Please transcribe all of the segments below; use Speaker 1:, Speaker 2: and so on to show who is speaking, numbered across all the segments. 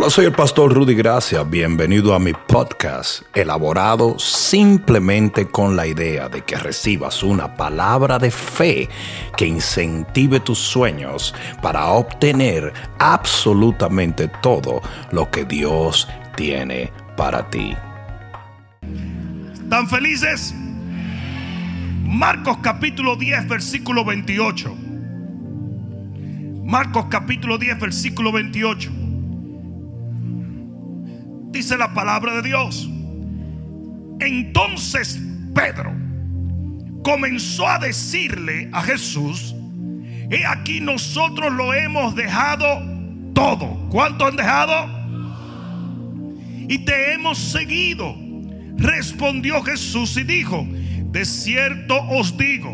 Speaker 1: Hola, soy el pastor Rudy Gracia. Bienvenido a mi podcast, elaborado simplemente con la idea de que recibas una palabra de fe que incentive tus sueños para obtener absolutamente todo lo que Dios tiene para ti.
Speaker 2: ¿Están felices? Marcos capítulo 10, versículo 28. Marcos capítulo 10, versículo 28. Dice la palabra de Dios. Entonces Pedro comenzó a decirle a Jesús, he aquí nosotros lo hemos dejado todo. ¿Cuánto han dejado? Y te hemos seguido. Respondió Jesús y dijo, de cierto os digo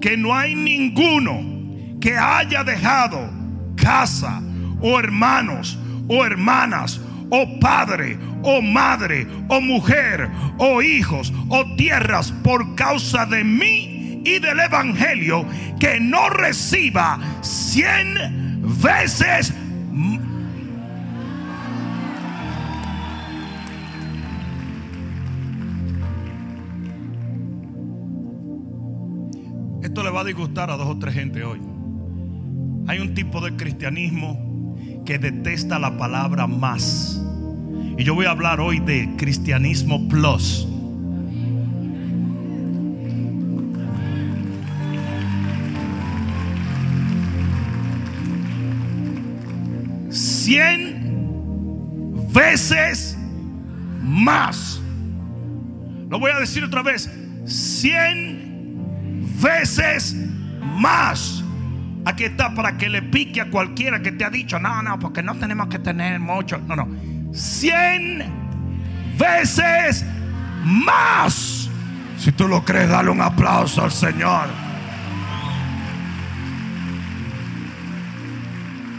Speaker 2: que no hay ninguno que haya dejado casa o hermanos o hermanas o padre o madre o mujer o hijos o tierras por causa de mí y del evangelio que no reciba cien veces Esto le va a disgustar a dos o tres gente hoy. Hay un tipo de cristianismo que detesta la palabra más. Y yo voy a hablar hoy de cristianismo plus. Cien veces más. Lo voy a decir otra vez. Cien veces más. Aquí está para que le pique a cualquiera que te ha dicho, no, no, porque no tenemos que tener mucho. No, no. Cien veces más. Si tú lo crees, dale un aplauso al Señor.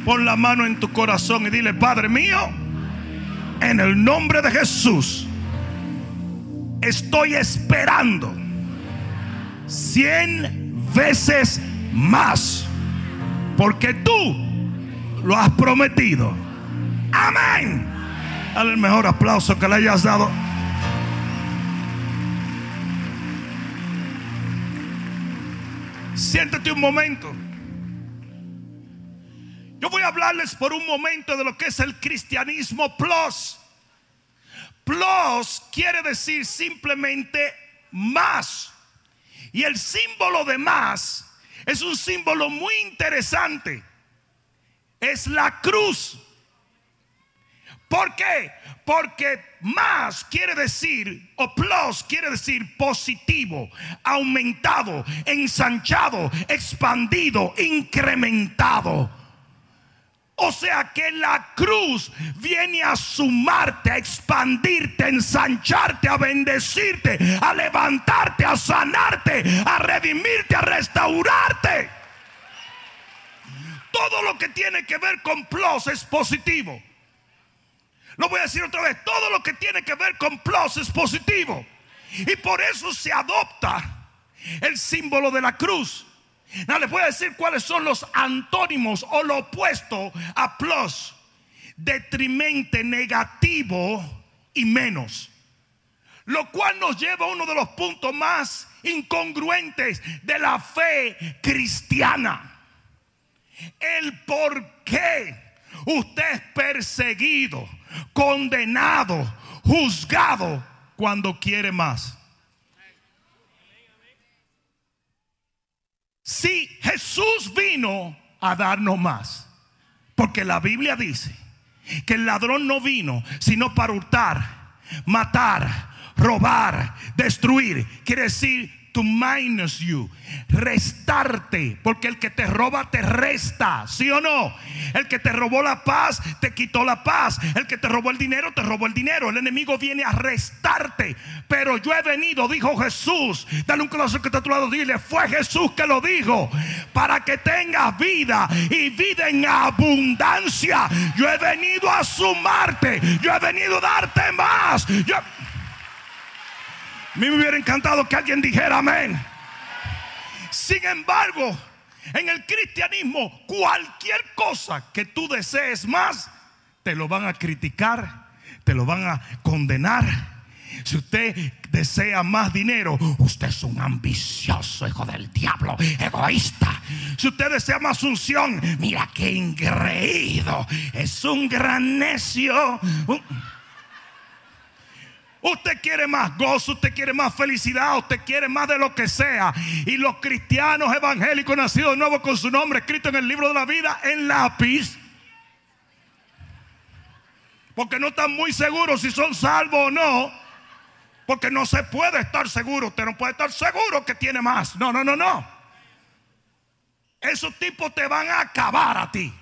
Speaker 2: Pon la mano en tu corazón y dile, Padre mío, en el nombre de Jesús, estoy esperando cien veces más. Porque tú lo has prometido. Amén. Dale el mejor aplauso que le hayas dado. Siéntate un momento. Yo voy a hablarles por un momento de lo que es el cristianismo plus. Plus quiere decir simplemente más. Y el símbolo de más es un símbolo muy interesante. Es la cruz. ¿Por qué? Porque más quiere decir, o plus quiere decir positivo, aumentado, ensanchado, expandido, incrementado. O sea que la cruz viene a sumarte, a expandirte, a ensancharte, a bendecirte, a levantarte, a sanarte, a redimirte, a restaurarte. Todo lo que tiene que ver con plus es positivo. Lo voy a decir otra vez, todo lo que tiene que ver con plus es positivo. Y por eso se adopta el símbolo de la cruz. No les voy a decir cuáles son los antónimos o lo opuesto a plus. Detrimente, negativo y menos. Lo cual nos lleva a uno de los puntos más incongruentes de la fe cristiana. El por qué usted es perseguido, condenado, juzgado cuando quiere más. Si Jesús vino a darnos más, porque la Biblia dice que el ladrón no vino sino para hurtar, matar, robar, destruir. Quiere decir to minus you, restarte, porque el que te roba te resta, ¿sí o no? El que te robó la paz te quitó la paz, el que te robó el dinero te robó el dinero, el enemigo viene a restarte, pero yo he venido, dijo Jesús, dale un corazón que está a tu lado, dile, fue Jesús que lo dijo, para que tengas vida y vida en abundancia. Yo he venido a sumarte, yo he venido a darte más. Yo a mí me hubiera encantado que alguien dijera amén. Sin embargo, en el cristianismo, cualquier cosa que tú desees más, te lo van a criticar, te lo van a condenar. Si usted desea más dinero, usted es un ambicioso hijo del diablo, egoísta. Si usted desea más unción, mira qué ingreído, es un gran necio. Usted quiere más gozo, usted quiere más felicidad, usted quiere más de lo que sea. Y los cristianos evangélicos nacidos de nuevo con su nombre escrito en el libro de la vida en lápiz. Porque no están muy seguros si son salvos o no. Porque no se puede estar seguro. Usted no puede estar seguro que tiene más. No, no, no, no. Esos tipos te van a acabar a ti.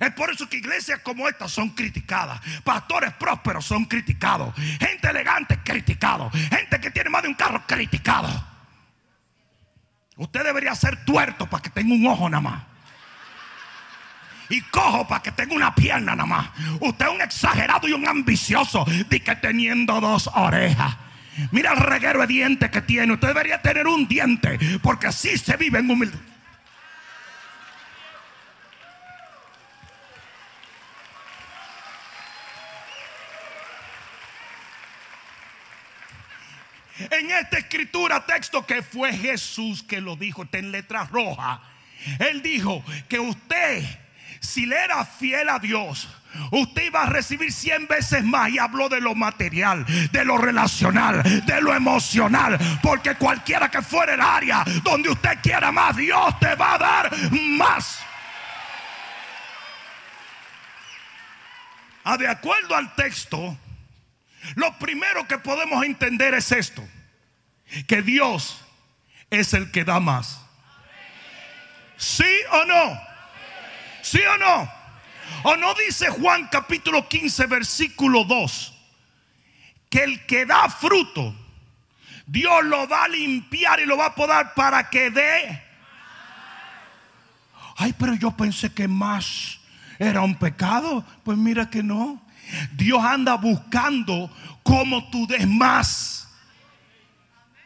Speaker 2: Es por eso que iglesias como estas son criticadas. Pastores prósperos son criticados. Gente elegante criticado. Gente que tiene más de un carro criticado. Usted debería ser tuerto para que tenga un ojo nada más. Y cojo para que tenga una pierna nada más. Usted es un exagerado y un ambicioso. De que teniendo dos orejas. Mira el reguero de dientes que tiene. Usted debería tener un diente. Porque así se vive en humildad. En esta escritura, texto que fue Jesús que lo dijo, está en letra roja. Él dijo que usted, si le era fiel a Dios, usted iba a recibir cien veces más y habló de lo material, de lo relacional, de lo emocional, porque cualquiera que fuera el área donde usted quiera más, Dios te va a dar más. Ah, de acuerdo al texto, lo primero que podemos entender es esto, que Dios es el que da más. ¿Sí o no? ¿Sí o no? ¿O no dice Juan capítulo 15 versículo 2? Que el que da fruto, Dios lo va a limpiar y lo va a podar para que dé. Ay, pero yo pensé que más era un pecado. Pues mira que no. Dios anda buscando cómo tú des más.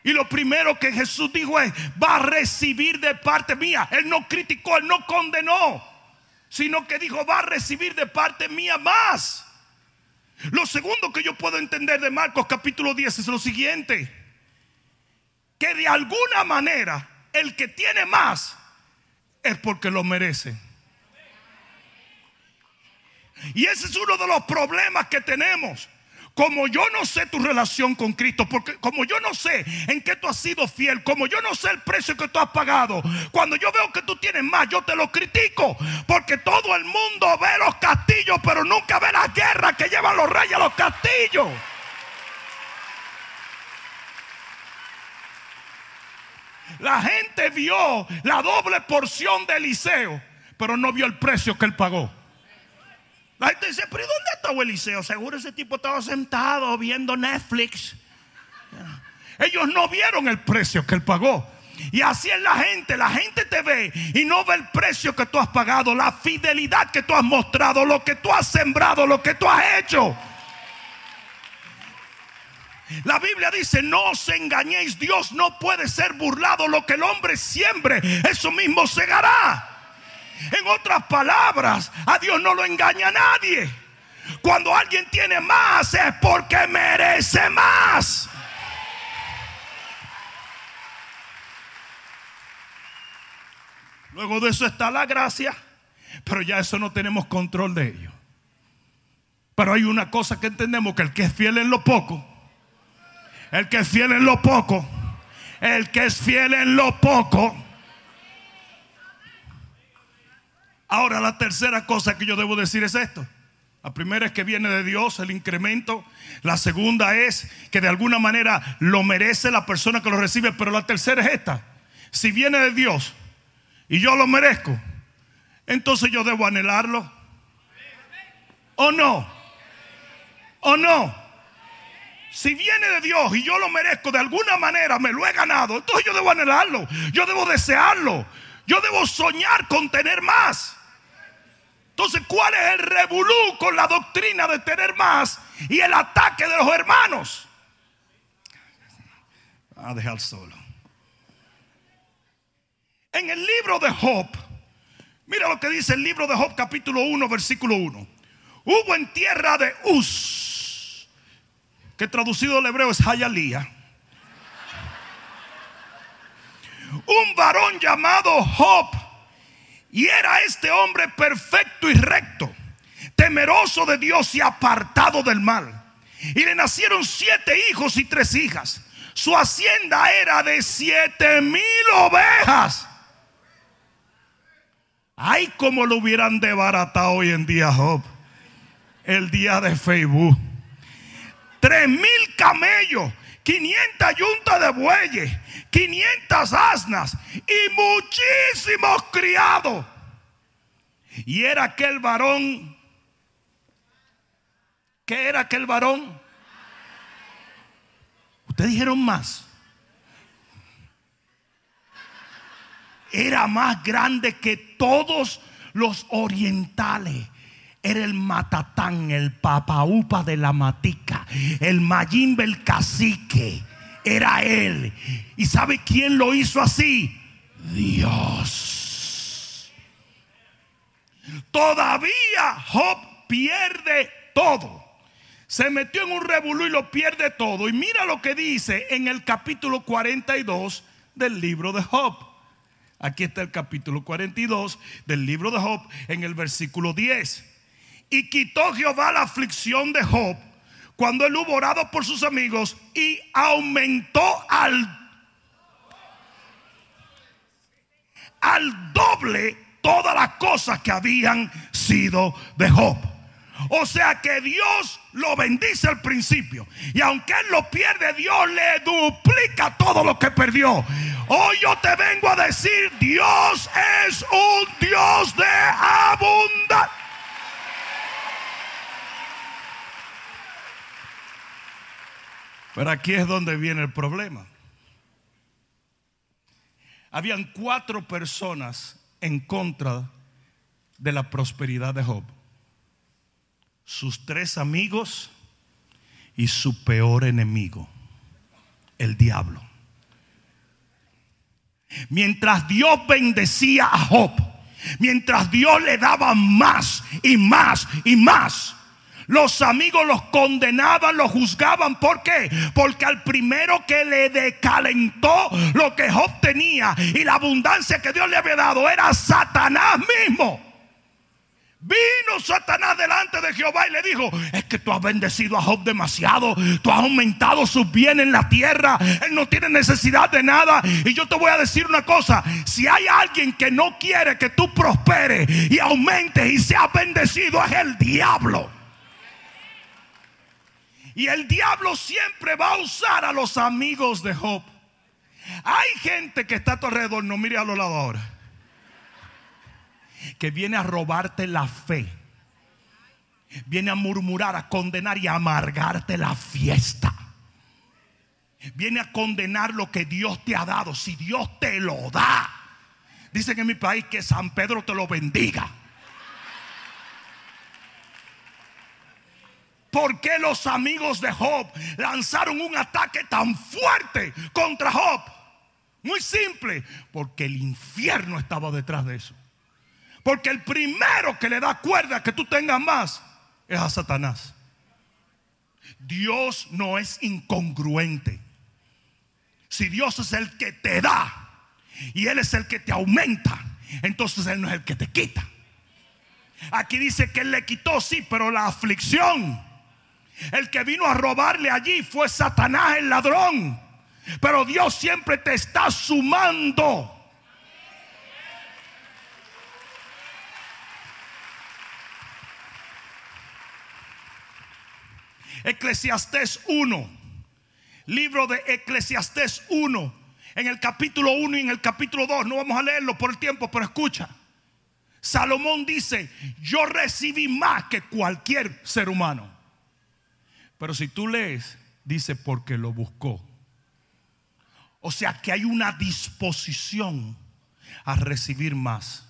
Speaker 2: Y lo primero que Jesús dijo es, va a recibir de parte mía. Él no criticó, él no condenó, sino que dijo, va a recibir de parte mía más. Lo segundo que yo puedo entender de Marcos capítulo 10 es lo siguiente, que de alguna manera el que tiene más es porque lo merece. Y ese es uno de los problemas que tenemos. Como yo no sé tu relación con Cristo, porque como yo no sé en qué tú has sido fiel, como yo no sé el precio que tú has pagado, cuando yo veo que tú tienes más, yo te lo critico, porque todo el mundo ve los castillos, pero nunca ve las guerras que llevan los reyes a los castillos. La gente vio la doble porción de Eliseo, pero no vio el precio que él pagó. La gente dice, pero ¿y dónde estaba Eliseo? Seguro ese tipo estaba sentado viendo Netflix. Ellos no vieron el precio que él pagó. Y así es la gente. La gente te ve y no ve el precio que tú has pagado, la fidelidad que tú has mostrado, lo que tú has sembrado, lo que tú has hecho. La Biblia dice, no os engañéis, Dios no puede ser burlado, lo que el hombre siembre, eso mismo segará. En otras palabras, a Dios no lo engaña nadie. Cuando alguien tiene más es porque merece más. Luego de eso está la gracia, pero ya eso no tenemos control de ello. Pero hay una cosa que entendemos, que el que es fiel en lo poco, el que es fiel en lo poco, el que es fiel en lo poco, Ahora la tercera cosa que yo debo decir es esto. La primera es que viene de Dios el incremento. La segunda es que de alguna manera lo merece la persona que lo recibe. Pero la tercera es esta. Si viene de Dios y yo lo merezco, entonces yo debo anhelarlo. ¿O no? ¿O no? Si viene de Dios y yo lo merezco de alguna manera, me lo he ganado, entonces yo debo anhelarlo. Yo debo desearlo. Yo debo soñar con tener más. Entonces, ¿cuál es el revolú con la doctrina de tener más y el ataque de los hermanos? A dejar solo. En el libro de Job, mira lo que dice el libro de Job capítulo 1, versículo 1. hubo en tierra de Uz, que traducido al hebreo es Hayalía, un varón llamado Job, y era este hombre perfecto y recto, temeroso de Dios y apartado del mal. Y le nacieron siete hijos y tres hijas. Su hacienda era de siete mil ovejas. Ay, como lo hubieran desbaratado hoy en día, Job. El día de Facebook. Tres mil camellos, 500 yuntas de bueyes, 500 asnas y muchísimos criados. Y era aquel varón. ¿Qué era aquel varón? Ustedes dijeron más. Era más grande que todos los orientales. Era el matatán, el papaupa de la matica, el mayimbe, el cacique. Era él. ¿Y sabe quién lo hizo así? Dios. Todavía Job pierde todo se metió en un revolú y lo pierde todo. Y mira lo que dice en el capítulo 42 del libro de Job. Aquí está el capítulo 42 del libro de Job en el versículo 10. Y quitó Jehová la aflicción de Job cuando él hubo orado por sus amigos y aumentó al al doble todas las cosas que habían sido de Job. O sea que Dios lo bendice al principio. Y aunque Él lo pierde, Dios le duplica todo lo que perdió. Hoy yo te vengo a decir, Dios es un Dios de abundancia. Pero aquí es donde viene el problema. Habían cuatro personas en contra de la prosperidad de Job sus tres amigos y su peor enemigo, el diablo. Mientras Dios bendecía a Job, mientras Dios le daba más y más y más, los amigos los condenaban, los juzgaban. ¿Por qué? Porque al primero que le decalentó lo que Job tenía y la abundancia que Dios le había dado era Satanás mismo. Vino Satanás delante de Jehová y le dijo, es que tú has bendecido a Job demasiado, tú has aumentado sus bienes en la tierra, él no tiene necesidad de nada. Y yo te voy a decir una cosa, si hay alguien que no quiere que tú prosperes y aumentes y seas bendecido, es el diablo. Y el diablo siempre va a usar a los amigos de Job. Hay gente que está a tu alrededor, no mire a los lados ahora que viene a robarte la fe. Viene a murmurar, a condenar y a amargarte la fiesta. Viene a condenar lo que Dios te ha dado. Si Dios te lo da. Dicen en mi país que San Pedro te lo bendiga. ¿Por qué los amigos de Job lanzaron un ataque tan fuerte contra Job? Muy simple, porque el infierno estaba detrás de eso. Porque el primero que le da cuerda que tú tengas más es a Satanás. Dios no es incongruente. Si Dios es el que te da y Él es el que te aumenta, entonces Él no es el que te quita. Aquí dice que Él le quitó, sí, pero la aflicción. El que vino a robarle allí fue Satanás el ladrón. Pero Dios siempre te está sumando. Eclesiastés 1. Libro de Eclesiastés 1. En el capítulo 1 y en el capítulo 2. No vamos a leerlo por el tiempo, pero escucha. Salomón dice, yo recibí más que cualquier ser humano. Pero si tú lees, dice porque lo buscó. O sea que hay una disposición a recibir más.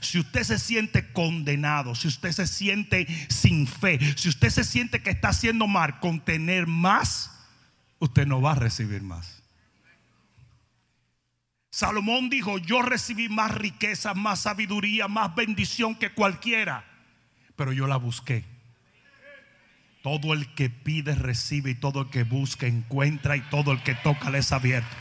Speaker 2: Si usted se siente condenado, si usted se siente sin fe, si usted se siente que está haciendo mal con tener más, usted no va a recibir más. Salomón dijo, yo recibí más riqueza, más sabiduría, más bendición que cualquiera. pero yo la busqué. Todo el que pide recibe y todo el que busca encuentra y todo el que toca le es abierto.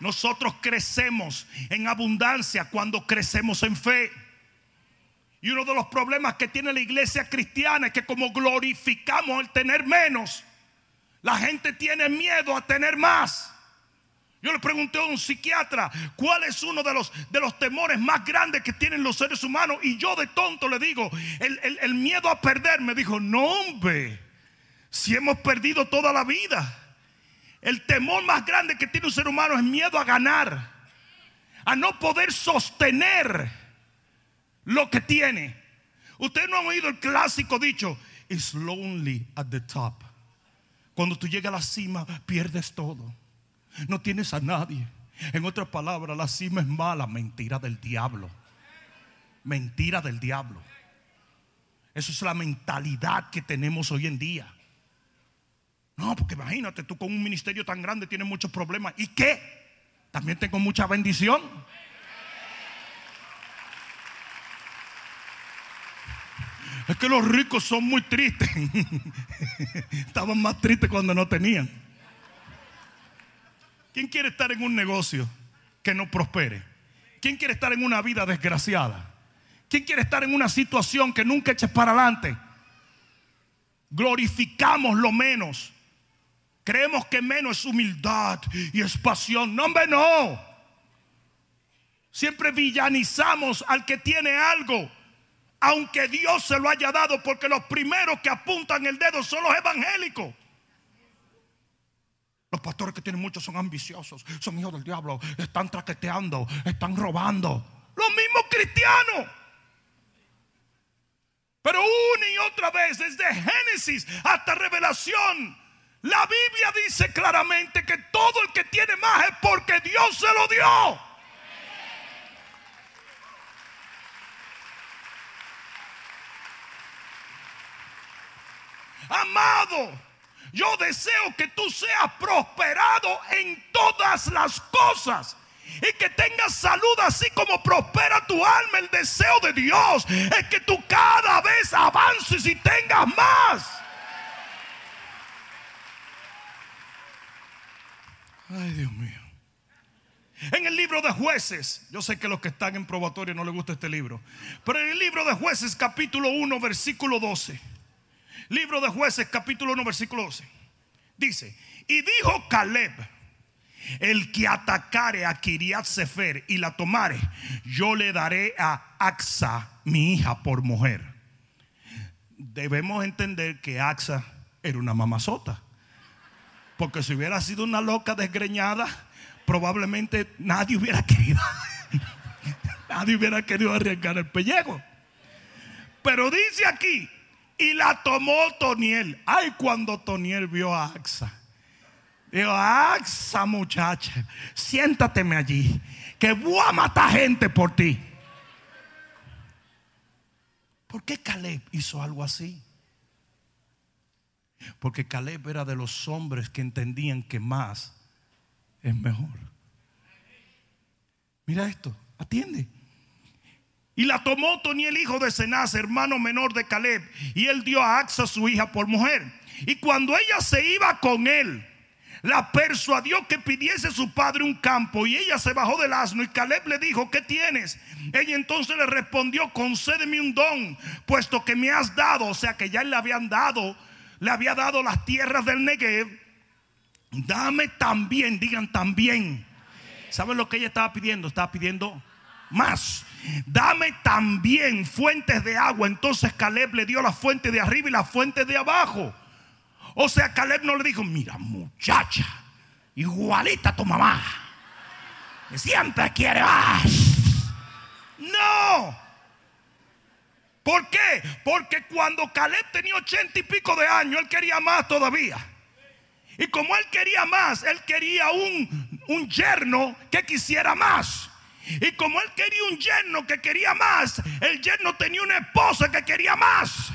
Speaker 2: Nosotros crecemos en abundancia cuando crecemos en fe. Y uno de los problemas que tiene la iglesia cristiana es que como glorificamos el tener menos, la gente tiene miedo a tener más. Yo le pregunté a un psiquiatra cuál es uno de los, de los temores más grandes que tienen los seres humanos. Y yo de tonto le digo, el, el miedo a perder. Me dijo, no hombre, si hemos perdido toda la vida. El temor más grande que tiene un ser humano es miedo a ganar, a no poder sostener lo que tiene. Ustedes no han oído el clásico dicho, it's lonely at the top. Cuando tú llegas a la cima, pierdes todo. No tienes a nadie. En otras palabras, la cima es mala, mentira del diablo. Mentira del diablo. Eso es la mentalidad que tenemos hoy en día. No, porque imagínate, tú con un ministerio tan grande tienes muchos problemas. ¿Y qué? También tengo mucha bendición. Es que los ricos son muy tristes. Estaban más tristes cuando no tenían. ¿Quién quiere estar en un negocio que no prospere? ¿Quién quiere estar en una vida desgraciada? ¿Quién quiere estar en una situación que nunca eches para adelante? Glorificamos lo menos. Creemos que menos es humildad y es pasión. No, hombre, no. Siempre villanizamos al que tiene algo, aunque Dios se lo haya dado, porque los primeros que apuntan el dedo son los evangélicos. Los pastores que tienen muchos son ambiciosos, son hijos del diablo, están traqueteando, están robando. Los mismos cristianos. Pero una y otra vez, desde Génesis hasta Revelación, la Biblia dice claramente que todo el que tiene más es porque Dios se lo dio. Amado, yo deseo que tú seas prosperado en todas las cosas. Y que tengas salud así como prospera tu alma. El deseo de Dios es que tú cada vez avances y tengas más. Ay, Dios mío. En el libro de jueces, yo sé que los que están en probatorio no les gusta este libro, pero en el libro de jueces capítulo 1 versículo 12. Libro de jueces capítulo 1 versículo 12. Dice, y dijo Caleb, el que atacare a Kiriat Sefer y la tomare, yo le daré a Axa, mi hija, por mujer. Debemos entender que Axa era una mamazota. Porque si hubiera sido una loca desgreñada, probablemente nadie hubiera querido. nadie hubiera querido arriesgar el pellejo. Pero dice aquí, y la tomó Toniel. Ay, cuando Toniel vio a Axa. Dijo, Axa muchacha, siéntateme allí, que voy a matar gente por ti. ¿Por qué Caleb hizo algo así? Porque Caleb era de los hombres que entendían que más es mejor. Mira esto, atiende. Y la tomó Tony el hijo de Cenaz, hermano menor de Caleb, y él dio a Axa su hija por mujer. Y cuando ella se iba con él, la persuadió que pidiese su padre un campo y ella se bajó del asno y Caleb le dijo, ¿qué tienes? Ella entonces le respondió, concédeme un don, puesto que me has dado, o sea que ya le habían dado le había dado las tierras del Negev, dame también, digan también. ¿Saben lo que ella estaba pidiendo? Estaba pidiendo más. Dame también fuentes de agua. Entonces Caleb le dio la fuente de arriba y la fuente de abajo. O sea, Caleb no le dijo, mira muchacha, igualita a tu mamá. Siempre quiere más. No. ¿Por qué? Porque cuando Caleb tenía ochenta y pico de años, él quería más todavía. Y como él quería más, él quería un, un yerno que quisiera más. Y como él quería un yerno que quería más, el yerno tenía una esposa que quería más.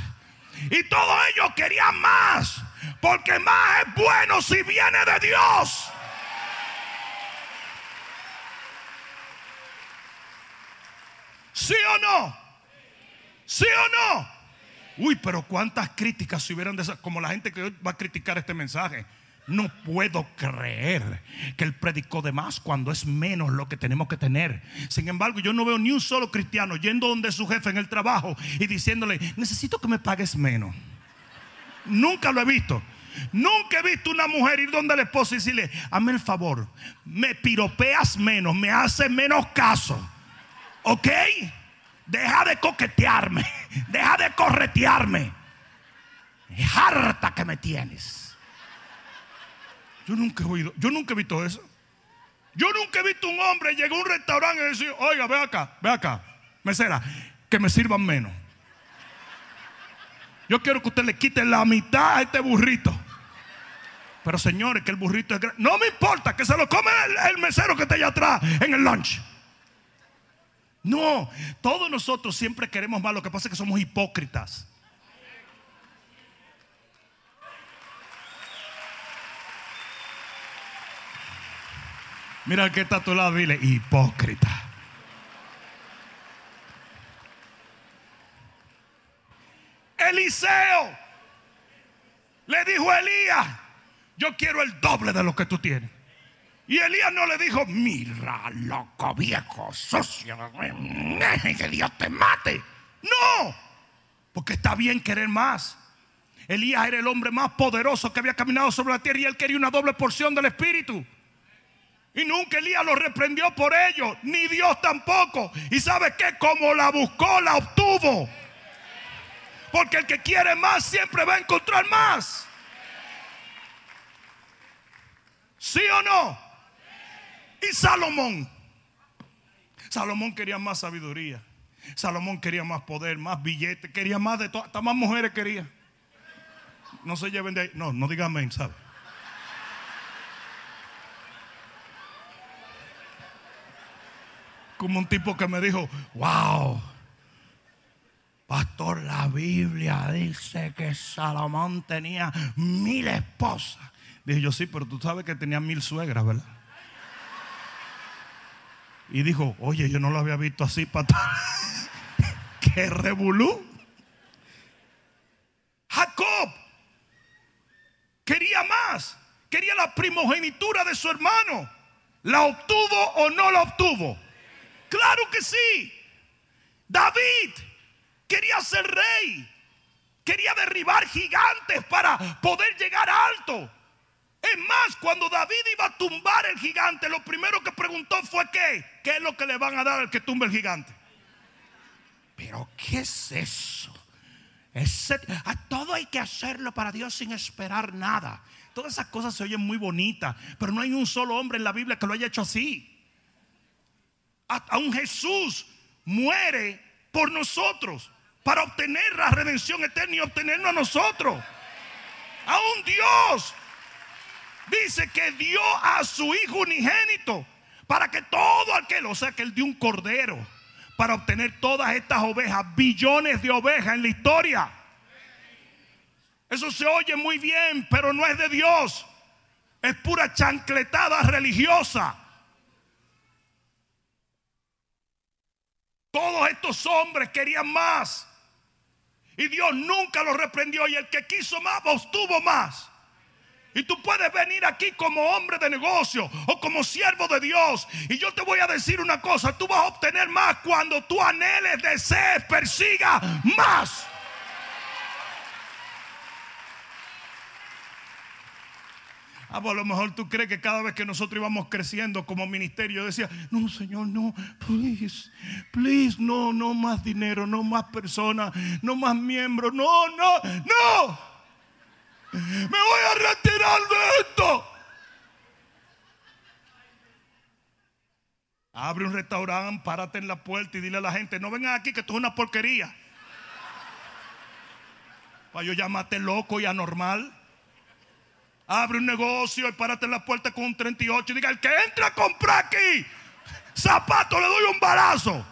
Speaker 2: Y todos ellos querían más. Porque más es bueno si viene de Dios. ¿Sí o no? ¿Sí o no? Uy, pero cuántas críticas si hubieran de esas, como la gente que hoy va a criticar este mensaje. No puedo creer que él predicó de más cuando es menos lo que tenemos que tener. Sin embargo, yo no veo ni un solo cristiano yendo donde su jefe en el trabajo y diciéndole, necesito que me pagues menos. Nunca lo he visto. Nunca he visto una mujer ir donde el esposo y decirle, hazme el favor, me piropeas menos, me haces menos caso. ¿Ok? Deja de coquetearme, deja de corretearme. Es harta que me tienes. Yo nunca he oído, yo nunca he visto eso. Yo nunca he visto un hombre llegar a un restaurante y decir, oiga, ve acá, ve acá, mesera, que me sirvan menos. Yo quiero que usted le quite la mitad a este burrito. Pero señores, que el burrito es grande. No me importa que se lo come el, el mesero que está allá atrás en el lunch. No, todos nosotros siempre queremos más. Lo que pasa es que somos hipócritas. Mira que está a tu lado, dile, hipócrita. Eliseo le dijo a Elías, yo quiero el doble de lo que tú tienes. Y Elías no le dijo, mira, loco viejo, sucio, que Dios te mate. No, porque está bien querer más. Elías era el hombre más poderoso que había caminado sobre la tierra y él quería una doble porción del Espíritu. Y nunca Elías lo reprendió por ello, ni Dios tampoco. Y sabe que como la buscó, la obtuvo. Porque el que quiere más siempre va a encontrar más. ¿Sí o no? Y Salomón. Salomón quería más sabiduría. Salomón quería más poder, más billetes, quería más de todo. Hasta más mujeres quería. No se lleven de ahí. No, no digan amén, ¿sabe? Como un tipo que me dijo, wow, pastor, la Biblia dice que Salomón tenía mil esposas. Dije yo, sí, pero tú sabes que tenía mil suegras, ¿verdad? Y dijo, oye, yo no lo había visto así, pastor. ¡Qué revolú! Jacob quería más, quería la primogenitura de su hermano. ¿La obtuvo o no la obtuvo? Claro que sí. David quería ser rey. Quería derribar gigantes para poder llegar alto. Es más, cuando David iba a tumbar el gigante, lo primero que preguntó fue qué. ¿Qué es lo que le van a dar al que tumbe el gigante? Pero ¿qué es eso? a todo hay que hacerlo para Dios sin esperar nada. Todas esas cosas se oyen muy bonitas, pero no hay un solo hombre en la Biblia que lo haya hecho así. A un Jesús muere por nosotros para obtener la redención eterna y obtenernos a nosotros. A un Dios dice que dio a su hijo unigénito para que todo aquel, o sea que él dio un cordero para obtener todas estas ovejas, billones de ovejas en la historia. Eso se oye muy bien, pero no es de Dios. Es pura chancletada religiosa. Todos estos hombres querían más. Y Dios nunca los reprendió. Y el que quiso más, obtuvo más. Y tú puedes venir aquí como hombre de negocio o como siervo de Dios. Y yo te voy a decir una cosa, tú vas a obtener más cuando tú anheles, desees, persiga más. Ah, pues a lo mejor tú crees que cada vez que nosotros íbamos creciendo como ministerio, decía, no, Señor, no, please, please, no, no más dinero, no más personas, no más miembros, no, no, no. Me voy a retirar de esto. Abre un restaurante, párate en la puerta y dile a la gente, no vengan aquí que esto es una porquería. Para yo llamarte loco y anormal. Abre un negocio y párate en la puerta con un 38 y diga, el que entra a comprar aquí, zapato, le doy un balazo.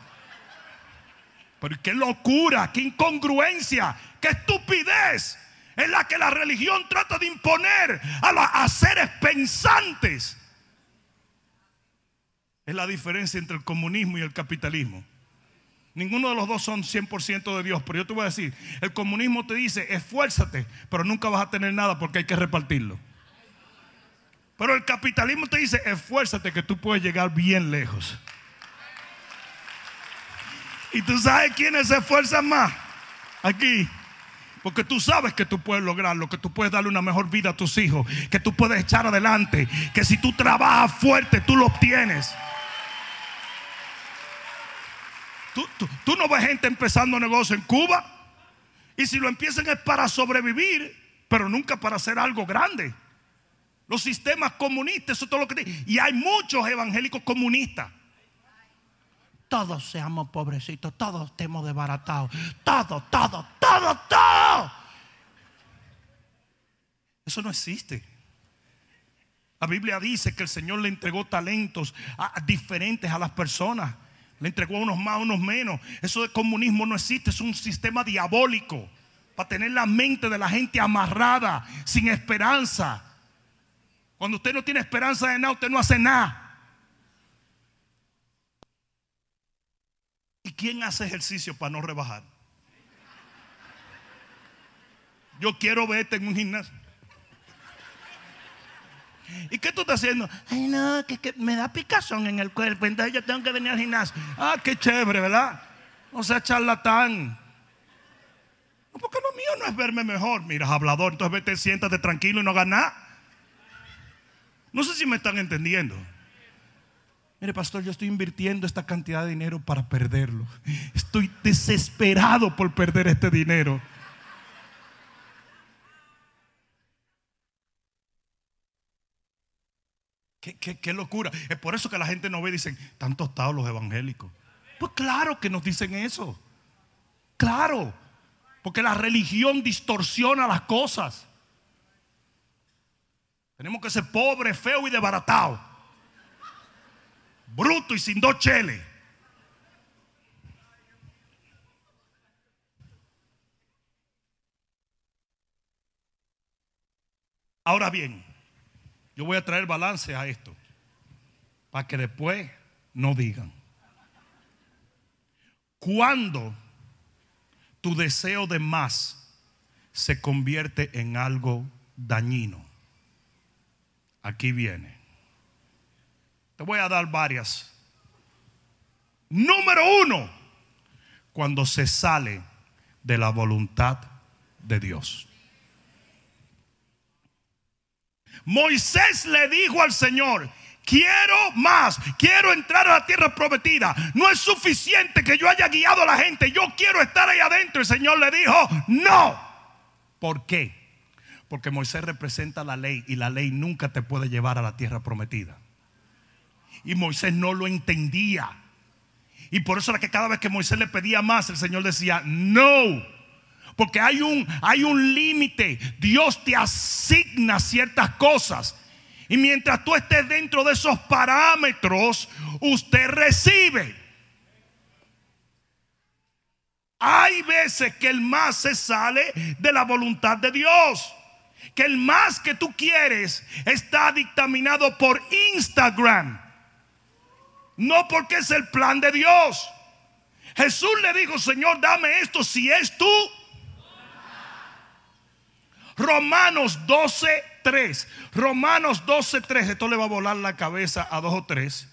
Speaker 2: Pero qué locura, qué incongruencia, qué estupidez es la que la religión trata de imponer a, los seres pensantes. Es la diferencia entre el comunismo y el capitalismo. Ninguno de los dos son 100% de Dios, pero yo te voy a decir, el comunismo te dice, esfuérzate, pero nunca vas a tener nada porque hay que repartirlo. Pero el capitalismo te dice, esfuérzate que tú puedes llegar bien lejos. Y tú sabes quiénes se esfuerzan más aquí. Porque tú sabes que tú puedes lograrlo, que tú puedes darle una mejor vida a tus hijos, que tú puedes echar adelante, que si tú trabajas fuerte, tú lo obtienes. Tú, no ves gente empezando negocio en Cuba. Y si lo empiezan es para sobrevivir, pero nunca para hacer algo grande. Los sistemas comunistas, eso es todo lo que... Y hay muchos evangélicos comunistas todos seamos pobrecitos, todos estemos desbaratados, todo, todo, todo, todo. Eso no existe. La Biblia dice que el Señor le entregó talentos diferentes a las personas. Le entregó unos más, unos menos. Eso de comunismo no existe, es un sistema diabólico para tener la mente de la gente amarrada, sin esperanza. Cuando usted no tiene esperanza de nada, usted no hace nada. ¿Y quién hace ejercicio para no rebajar? Yo quiero verte en un gimnasio. ¿Y qué tú estás haciendo? Ay, no, que, me da picazón en el cuerpo, entonces yo tengo que venir al gimnasio. Ah, qué chévere, ¿verdad? No sea charlatán. Porque lo mío no es verme mejor. Mira, hablador, entonces vete, siéntate tranquilo y no hagas No sé si me están entendiendo. Mire, pastor, yo estoy invirtiendo esta cantidad de dinero para perderlo. Estoy desesperado por perder este dinero. Qué, locura. Es por eso que la gente no ve dicen, están tostados los evangélicos. Pues claro que nos dicen eso. Claro. Porque la religión distorsiona las cosas. Tenemos que ser pobres, feos y desbaratados bruto y sin dos cheles. Ahora bien, yo voy a traer balance a esto para que después no digan. Cuando tu deseo de más se convierte en algo dañino, aquí viene voy a dar varias. Número uno, cuando se sale de la voluntad de Dios. Moisés le dijo al Señor, quiero más, quiero entrar a la tierra prometida. No es suficiente que yo haya guiado a la gente, yo quiero estar ahí adentro. El Señor le dijo, no. ¿Por qué? Porque Moisés representa la ley y la ley nunca te puede llevar a la tierra prometida. Y Moisés no lo entendía. Y por eso era que cada vez que Moisés le pedía más, el Señor decía, no. Porque hay un, hay un límite. Dios te asigna ciertas cosas. Y mientras tú estés dentro de esos parámetros, usted recibe. Hay veces que el más se sale de la voluntad de Dios. Que el más que tú quieres está dictaminado por Instagram no porque es el plan de Dios. Jesús le dijo, Señor, dame esto si es tú. Romanos 12, 3. Romanos 12, 3. Esto le va a volar la cabeza a dos o tres.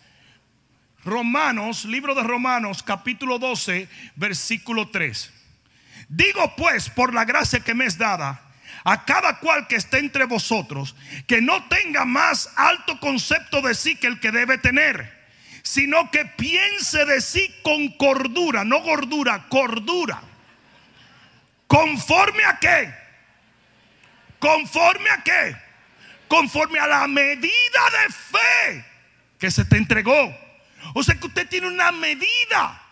Speaker 2: Romanos, libro de Romanos, capítulo 12, versículo 3. Digo pues, por la gracia que me es dada, a cada cual que esté entre vosotros, que no tenga más alto concepto de sí que el que debe tener sino que piense de sí con cordura, no gordura, cordura. ¿Conforme a qué? ¿Conforme a qué? Conforme a la medida de fe que se te entregó. O sea que usted tiene una medida.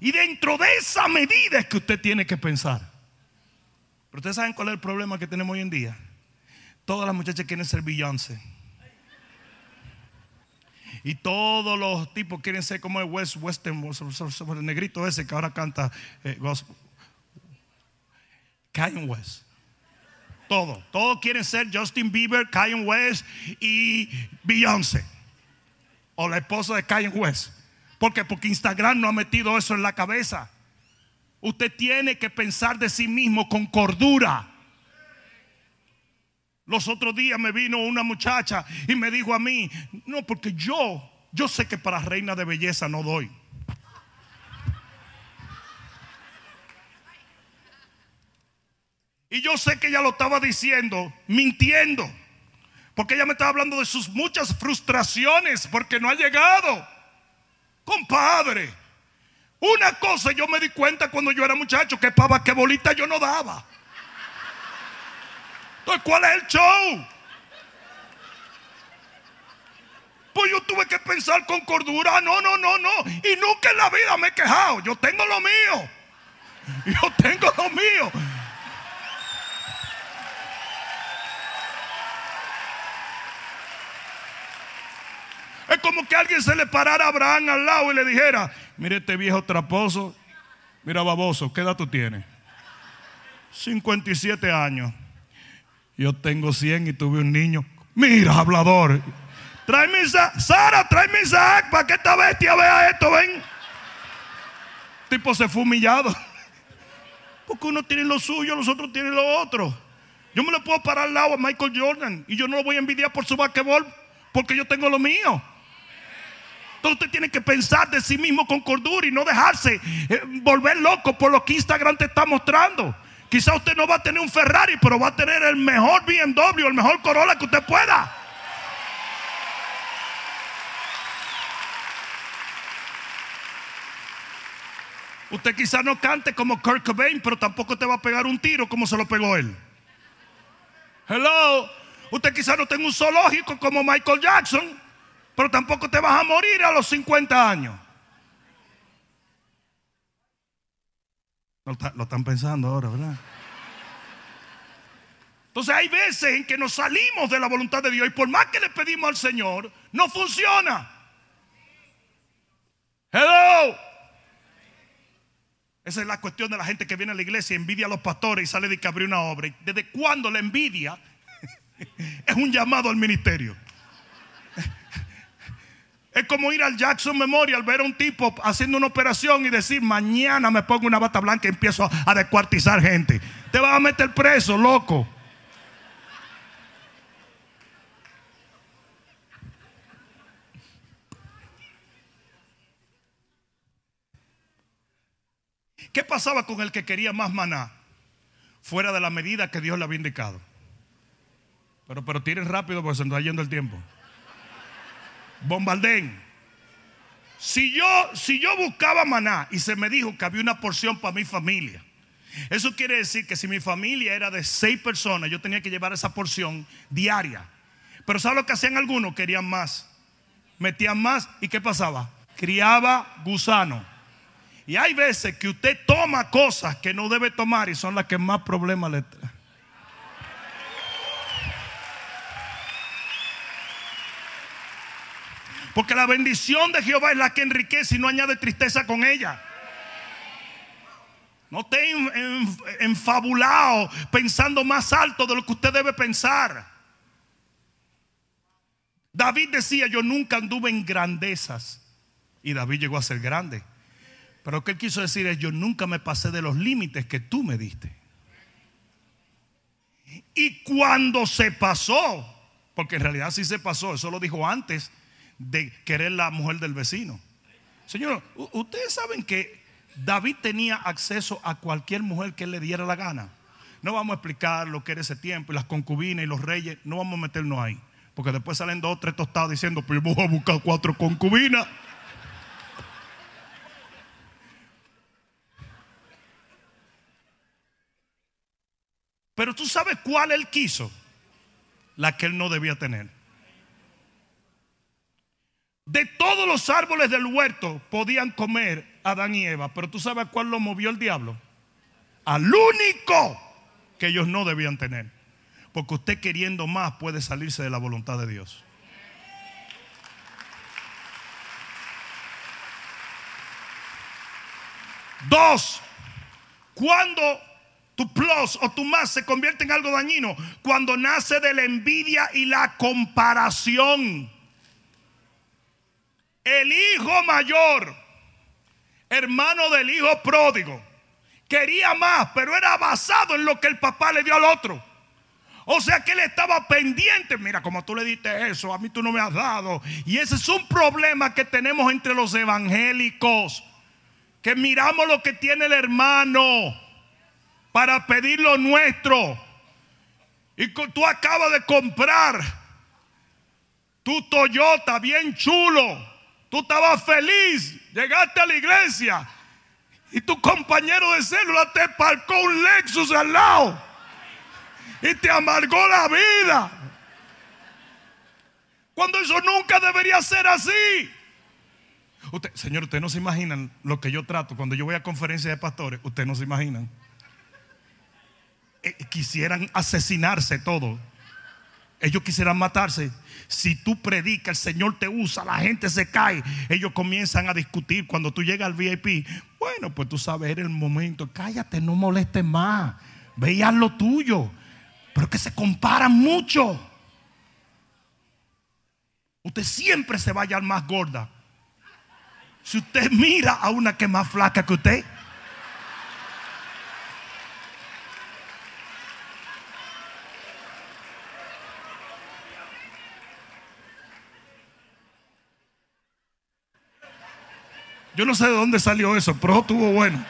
Speaker 2: Y dentro de esa medida es que usted tiene que pensar. Pero ustedes saben cuál es el problema que tenemos hoy en día. Todas las muchachas quieren ser Beyoncé. Y todos los tipos quieren ser como el West Western, el negrito ese que ahora canta eh, gospel. West. Todo. Todos quieren ser Justin Bieber, Kanye West y Beyoncé. O la esposa de Kanye West. ¿Por qué? Porque Instagram no ha metido eso en la cabeza. Usted tiene que pensar de sí mismo con cordura. Los otros días me vino una muchacha y me dijo a mí, no, porque yo, yo sé que para reina de belleza no doy. Y yo sé que ella lo estaba diciendo, mintiendo. Porque ella me estaba hablando de sus muchas frustraciones porque no ha llegado. Compadre, una cosa yo me di cuenta cuando yo era muchacho, que pava, que bolita yo no daba. Entonces, ¿cuál es el show? Pues yo tuve que pensar con cordura. No, no, no, no. Y nunca en la vida me he quejado. Yo tengo lo mío. Yo tengo lo mío. Como que alguien se le parara a Abraham al lado y le dijera, mire este viejo traposo, mira baboso, ¿qué edad tú tienes? 57 años. Yo tengo 100 y tuve un niño. Mira, hablador. Tráeme Isaac. Sara, tráeme Isaac para que esta bestia vea esto, ven. tipo se fue humillado. Porque uno tiene lo suyo, los otros tienen lo otro. Yo me le puedo parar al lado a Michael Jordan y yo no lo voy a envidiar por su basquetbol porque yo tengo lo mío. Entonces usted tiene que pensar de sí mismo con cordura y no dejarse eh, volver loco por lo que Instagram te está mostrando. Quizá usted no va a tener un Ferrari, pero va a tener el mejor BMW, el mejor Corolla que usted pueda. Usted quizá no cante como Kurt Cobain, pero tampoco te va a pegar un tiro como se lo pegó él. Hello. Usted quizá no tenga un zoológico como Michael Jackson, pero tampoco te vas a morir a los 50 años. Lo, están pensando ahora, ¿verdad? Entonces hay veces en que nos salimos de la voluntad de Dios y por más que le pedimos al Señor, no funciona. Hello. Esa es la cuestión de la gente que viene a la iglesia envidia a los pastores y sale de que abrió una obra. ¿Desde cuándo la envidia es un llamado al ministerio? Es como ir al Jackson Memorial, ver a un tipo haciendo una operación y decir, mañana me pongo una bata blanca y empiezo a descuartizar gente. Te vas a meter preso, loco. ¿Qué pasaba con el que quería más maná? Fuera de la medida que Dios le había indicado. Pero, pero tiren rápido porque se nos está yendo el tiempo. Bombardén. Si yo, si yo buscaba maná y se me dijo que había una porción para mi familia, eso quiere decir que si mi familia era de seis personas, yo tenía que llevar esa porción diaria. Pero ¿sabes lo que hacían algunos? Querían más. Metían más y ¿qué pasaba? Criaba gusano. Y hay veces que usted toma cosas que no debe tomar y son las que más problemas le traen. Porque la bendición de Jehová es la que enriquece y no añade tristeza con ella. No esté enfabulado pensando más alto de lo que usted debe pensar. David decía, yo nunca anduve en grandezas. Y David llegó a ser grande. Pero lo que él quiso decir es, yo nunca me pasé de los límites que tú me diste. Y cuando se pasó, porque en realidad sí se pasó, eso lo dijo antes de querer la mujer del vecino. Señor, ustedes saben que David tenía acceso a cualquier mujer que le diera la gana. No vamos a explicar lo que era ese tiempo y las concubinas y los reyes, no vamos a meternos ahí. Porque después salen dos o tres tostados diciendo, pues yo voy a buscar cuatro concubinas. Pero tú sabes cuál él quiso, la que él no debía tener. De todos los árboles del huerto podían comer Adán y Eva, pero tú sabes cuál lo movió el diablo. Al único que ellos no debían tener. Porque usted queriendo más puede salirse de la voluntad de Dios. Dos, cuando tu plus o tu más se convierte en algo dañino, cuando nace de la envidia y la comparación. El hijo mayor, hermano del hijo pródigo, quería más, pero era basado en lo que el papá le dio al otro. O sea que él estaba pendiente. Mira, como tú le diste eso, a mí tú no me has dado. Y ese es un problema que tenemos entre los evangélicos. Que miramos lo que tiene el hermano para pedir lo nuestro. Y tú acabas de comprar tu Toyota bien chulo. Tú estabas feliz. Llegaste a la iglesia. Y tu compañero de célula te parcó un Lexus al lado. Y te amargó la vida. Cuando eso nunca debería ser así. Señor, ustedes no se imaginan lo que yo trato cuando yo voy a conferencias de pastores. Ustedes no se imaginan. Eh, quisieran asesinarse todos. Ellos quisieran matarse. Si tú predicas, el Señor te usa, la gente se cae. Ellos comienzan a discutir. Cuando tú llegas al VIP, bueno, pues tú sabes, era el momento. Cállate, no molestes más. Veías lo tuyo. Pero que se comparan mucho. Usted siempre se va a hallar más gorda. Si usted mira a una que es más flaca que usted. Yo no sé de dónde salió eso, pero estuvo bueno.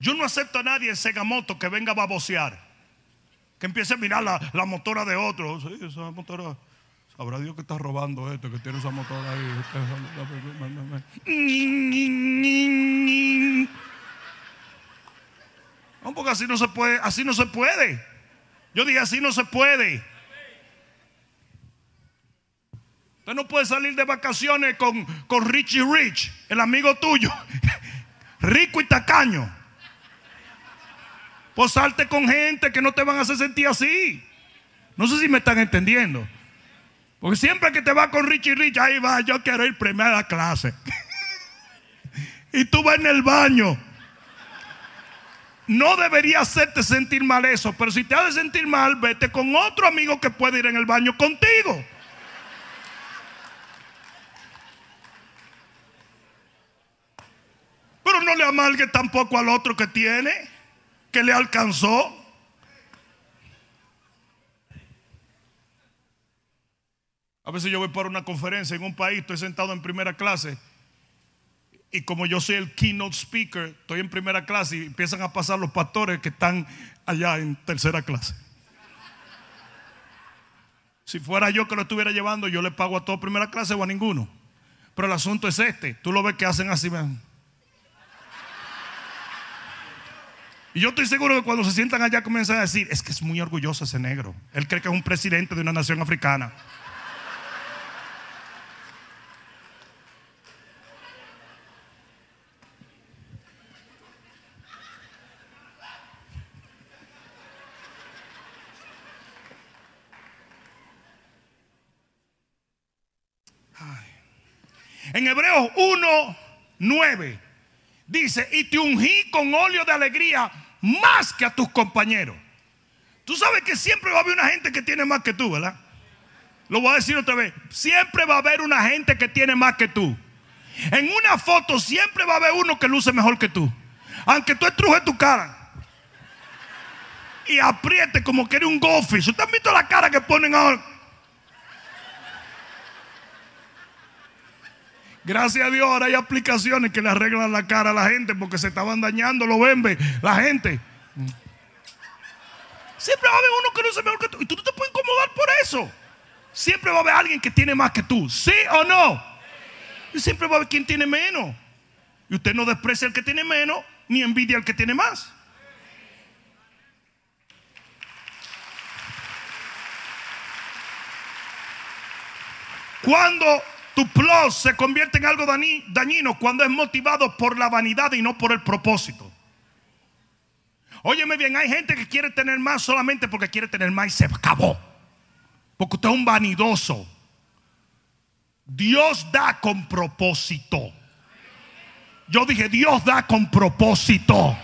Speaker 2: Yo no acepto a nadie en Segamoto que venga a babosear. Que empiece a mirar la, motora de otro. Sí, esa motora. Sabrá Dios que está robando esto, que tiene esa motora ahí. No, porque así no se puede, así no se puede. Yo dije, así no se puede. Usted no puede salir de vacaciones con, con Richie Rich, el amigo tuyo, rico y tacaño. Posarte con gente que no te van a hacer sentir así. No sé si me están entendiendo. Porque siempre que te vas con Richie Rich, ahí va, yo quiero ir primera clase. y tú vas en el baño no debería hacerte sentir mal eso, pero si te hace sentir mal, vete con otro amigo que puede ir en el baño contigo. Pero no le amargue tampoco al otro que tiene, que le alcanzó. A veces yo voy para una conferencia en un país, estoy sentado en primera clase y como yo soy el keynote speaker, estoy en primera clase y empiezan a pasar los pastores que están allá en tercera clase. Si fuera yo que lo estuviera llevando, yo le pago a todo primera clase o a ninguno. Pero el asunto es este. Tú lo ves que hacen así. Y yo estoy seguro que cuando se sientan allá comienzan a decir, es que es muy orgulloso ese negro. Él cree que es un presidente de una nación africana. Hebreos 1, 9 dice, y te ungí con óleo de alegría más que a tus compañeros. Tú sabes que siempre va a haber una gente que tiene más que tú, ¿verdad? Lo voy a decir otra vez. Siempre va a haber una gente que tiene más que tú. En una foto siempre va a haber uno que luce mejor que tú. Aunque tú estrujes tu cara y apriete como que eres un goldfish. ¿Usted ha visto la cara que ponen ahora? Gracias a Dios ahora hay aplicaciones que le arreglan la cara a la gente porque se estaban dañando los bembes, la gente. Siempre va a haber uno que no se mejor que tú. Y tú no te puedes incomodar por eso. Siempre va a haber alguien que tiene más que tú. ¿Sí o no? Y siempre va a haber quien tiene menos. Y usted no desprecia al que tiene menos, ni envidia al que tiene más. Cuando tu plus se convierte en algo dañino cuando es motivado por la vanidad y no por el propósito. Óyeme bien, hay gente que quiere tener más solamente porque quiere tener más y se acabó. Porque usted es un vanidoso. Dios da con propósito. Yo dije, Dios da con propósito.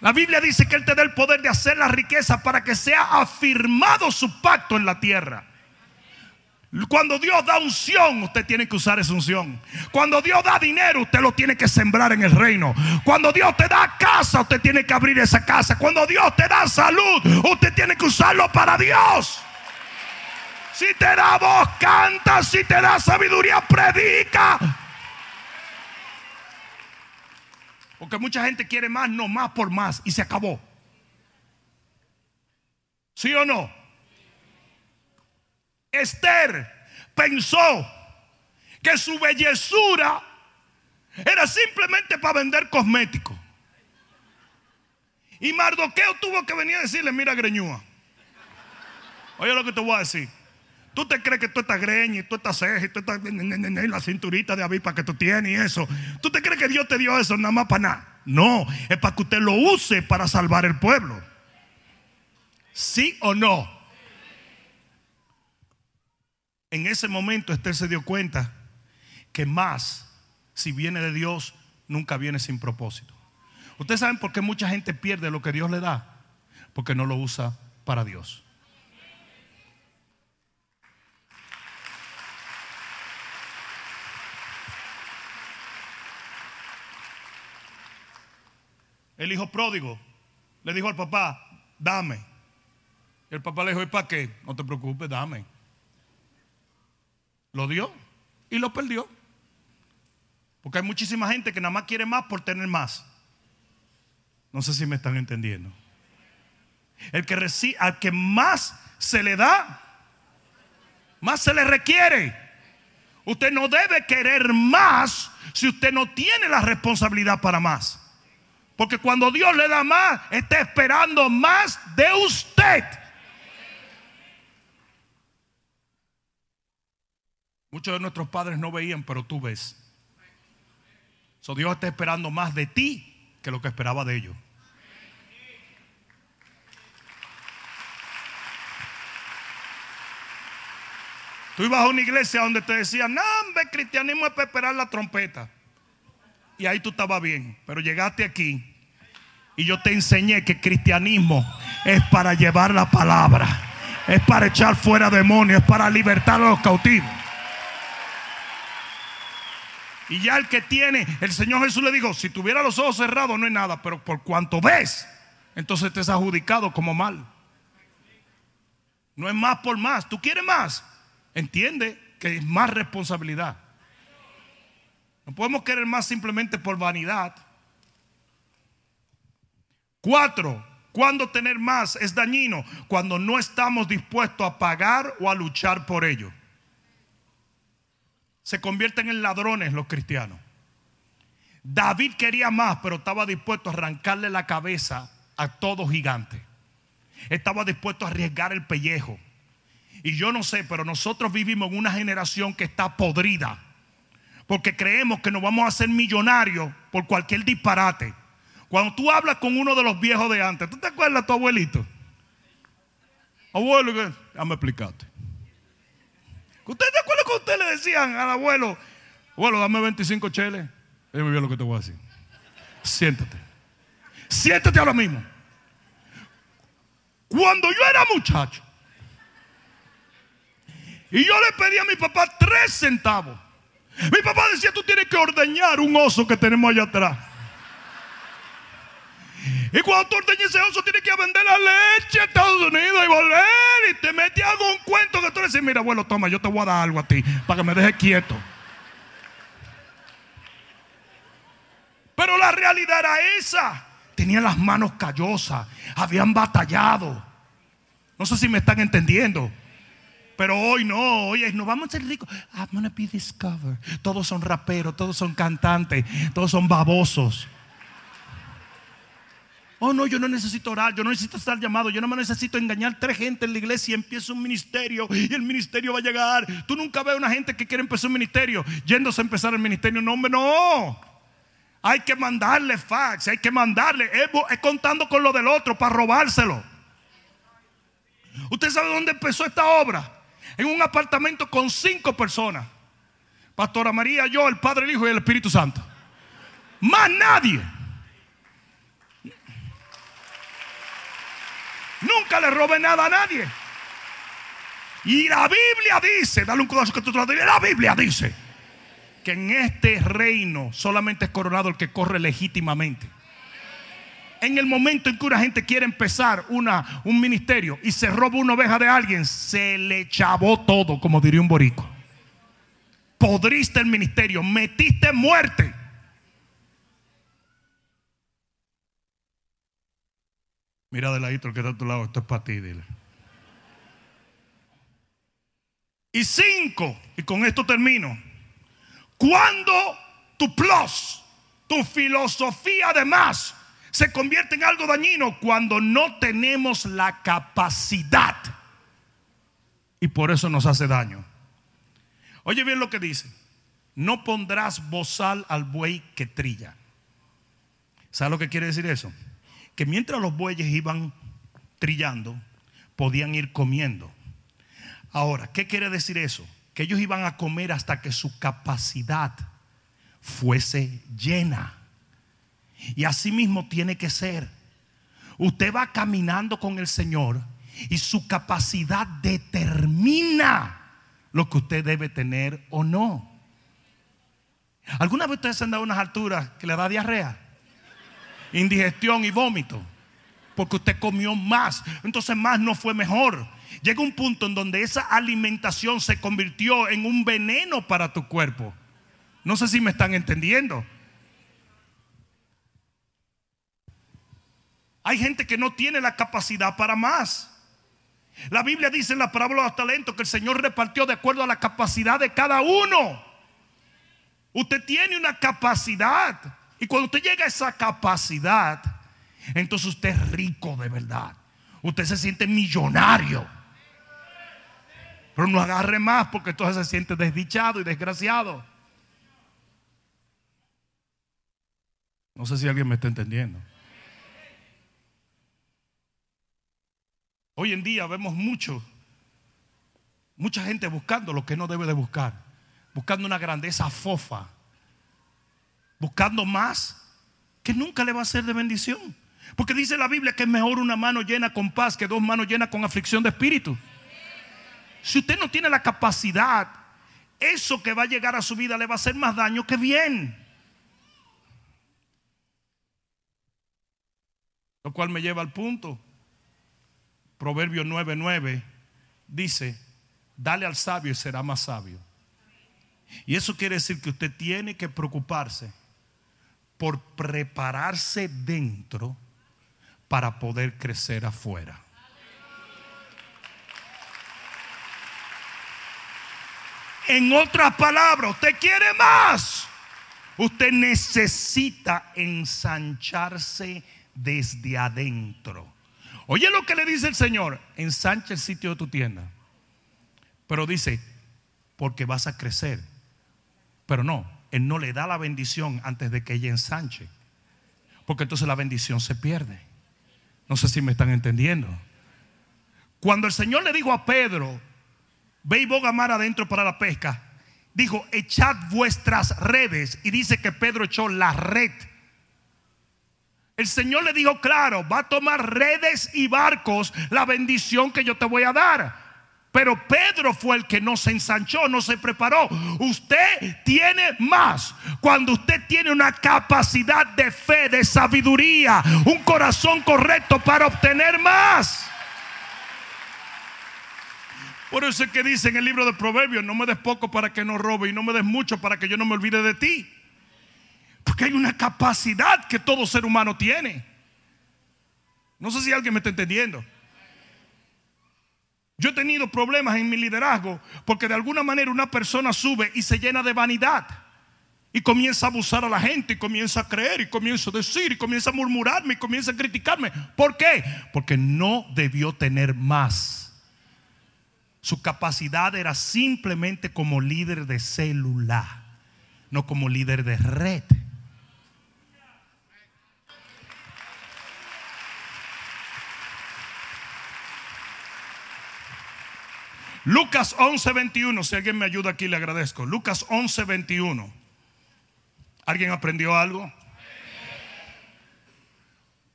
Speaker 2: La Biblia dice que Él te da el poder de hacer la riqueza para que sea afirmado su pacto en la tierra. Cuando Dios da unción, usted tiene que usar esa unción. Cuando Dios da dinero, usted lo tiene que sembrar en el reino. Cuando Dios te da casa, usted tiene que abrir esa casa. Cuando Dios te da salud, usted tiene que usarlo para Dios. Si te da voz, canta. Si te da sabiduría, predica. Porque mucha gente quiere más, no más por más. Y se acabó. ¿Sí o no? Esther pensó que su bellezura era simplemente para vender cosméticos. Y Mardoqueo tuvo que venir a decirle, mira Greñúa, oye lo que te voy a decir. Tú te crees que tú estás greña y tú estás ceja y tú estás en la cinturita de avispa que tú tienes y eso. ¿Tú te crees que Dios te dio eso nada más para nada? No, es para que usted lo use para salvar el pueblo. ¿Sí o no? En ese momento Esther se dio cuenta que más, si viene de Dios, nunca viene sin propósito. Ustedes saben por qué mucha gente pierde lo que Dios le da, porque no lo usa para Dios. El hijo pródigo le dijo al papá, dame. El papá le dijo, ¿y para qué? No te preocupes, dame. Lo dio y lo perdió. Porque hay muchísima gente que nada más quiere más por tener más. No sé si me están entendiendo. El que recibe, al que más se le da, más se le requiere. Usted no debe querer más si usted no tiene la responsabilidad para más. Porque cuando Dios le da más, está esperando más de usted. Muchos de nuestros padres no veían, pero tú ves. So Dios está esperando más de ti que lo que esperaba de ellos. Tú ibas a una iglesia donde te decían, no, hombre, cristianismo es para esperar la trompeta. Y ahí tú estabas bien. Pero llegaste aquí y yo te enseñé que cristianismo es para llevar la palabra. Es para echar fuera demonios. Es para libertar a los cautivos. Y ya el que tiene, el Señor Jesús le dijo, si tuviera los ojos cerrados no es nada, pero por cuanto ves, entonces te es adjudicado como mal. No es más por más. ¿Tú quieres más? Entiende que es más responsabilidad. No podemos querer más simplemente por vanidad. Cuatro, cuando tener más es dañino, cuando no estamos dispuestos a pagar o a luchar por ello. Se convierten en ladrones los cristianos. David quería más, pero estaba dispuesto a arrancarle la cabeza a todo gigante. Estaba dispuesto a arriesgar el pellejo. Y yo no sé, pero nosotros vivimos en una generación que está podrida. Porque creemos que nos vamos a hacer millonarios por cualquier disparate. Cuando tú hablas con uno de los viejos de antes, ¿tú te acuerdas de tu abuelito? Abuelo, déjame explicarte. ¿Usted te acuerda que usted le decían al abuelo, abuelo, dame 25 cheles? Él me vio lo que te voy a decir. Siéntate. Siéntate ahora mismo. Cuando yo era muchacho y yo le pedí a mi papá tres centavos, mi papá decía, tú tienes que ordeñar un oso que tenemos allá atrás. Y cuando tú oso, tienes que vender la leche a Estados Unidos y volver. Y te metes algún cuento que tú le dices, mira, abuelo, toma, yo te voy a dar algo a ti para que me dejes quieto. Pero la realidad era esa. Tenían las manos callosas, habían batallado. No sé si me están entendiendo. Pero hoy no, hoy nos vamos a ser ricos. I'm gonna be discovered. Todos son raperos, todos son cantantes, todos son babosos. Oh, no, yo no necesito orar, yo no necesito estar llamado, yo no me necesito engañar tres gente en la iglesia y empiezo un ministerio y el ministerio va a llegar. Tú nunca ves una gente que quiere empezar un ministerio yéndose a empezar el ministerio. No, hombre, no. Hay que mandarle fax, hay que mandarle, es, contando con lo del otro para robárselo. ¿Usted sabe dónde empezó esta obra? En un apartamento con cinco personas. Pastora María, yo, el Padre, el Hijo y el Espíritu Santo. Más nadie. Nunca le robe nada a nadie. Y la Biblia dice, dale un codazo que tú te la Biblia dice que en este reino solamente es coronado el que corre legítimamente. En el momento en que una gente quiere empezar una, un ministerio y se roba una oveja de alguien, se le chavó todo, como diría un borico. Podriste el ministerio, metiste muerte. Mira de ladito el que está a tu lado, esto es para ti, dile. Y cinco, y con esto termino. Cuando tu plus, tu filosofía además se convierte en algo dañino cuando no tenemos la capacidad. Y por eso nos hace daño. Oye bien lo que dice. No pondrás bozal al buey que trilla. ¿Sabes lo que quiere decir eso? Que mientras los bueyes iban trillando, podían ir comiendo. Ahora, ¿qué quiere decir eso? Que ellos iban a comer hasta que su capacidad fuese llena. Y así mismo tiene que ser. Usted va caminando con el Señor y su capacidad determina lo que usted debe tener o no. ¿Alguna vez ustedes se han dado unas alturas que le da diarrea? Indigestión y vómito. Porque usted comió más. Entonces más no fue mejor. Llega un punto en donde esa alimentación se convirtió en un veneno para tu cuerpo. No sé si me están entendiendo. Hay gente que no tiene la capacidad para más. La Biblia dice en la parábola de los talentos que el Señor repartió de acuerdo a la capacidad de cada uno. Usted tiene una capacidad. Y cuando usted llega a esa capacidad, entonces usted es rico de verdad. Usted se siente millonario. Pero no agarre más porque entonces se siente desdichado y desgraciado. No sé si alguien me está entendiendo. Hoy en día vemos mucho, mucha gente buscando lo que no debe de buscar, buscando una grandeza fofa, buscando más que nunca le va a ser de bendición. Porque dice la Biblia que es mejor una mano llena con paz que dos manos llenas con aflicción de espíritu. Si usted no tiene la capacidad, eso que va a llegar a su vida le va a hacer más daño que bien. Lo cual me lleva al punto Proverbio 9:9 dice, dale al sabio y será más sabio. Y eso quiere decir que usted tiene que preocuparse por prepararse dentro para poder crecer afuera. En otras palabras, usted quiere más. Usted necesita ensancharse desde adentro. Oye lo que le dice el Señor, ensancha el sitio de tu tienda. Pero dice, porque vas a crecer. Pero no, Él no le da la bendición antes de que ella ensanche. Porque entonces la bendición se pierde. No sé si me están entendiendo. Cuando el Señor le dijo a Pedro, ve y boga mar adentro para la pesca, dijo, echad vuestras redes. Y dice que Pedro echó la red el Señor le dijo claro, va a tomar redes y barcos la bendición que yo te voy a dar. Pero Pedro fue el que no se ensanchó, no se preparó. Usted tiene más cuando usted tiene una capacidad de fe, de sabiduría, un corazón correcto para obtener más. Por eso es que dice en el libro de Proverbios, no me des poco para que no robe y no me des mucho para que yo no me olvide de ti. Porque hay una capacidad que todo ser humano tiene. No sé si alguien me está entendiendo. Yo he tenido problemas en mi liderazgo porque de alguna manera una persona sube y se llena de vanidad. Y comienza a abusar a la gente y comienza a creer y comienza a decir y comienza a murmurarme y comienza a criticarme. ¿Por qué? Porque no debió tener más. Su capacidad era simplemente como líder de célula, no como líder de red. Lucas 11:21, si alguien me ayuda aquí le agradezco. Lucas 11:21. ¿Alguien aprendió algo?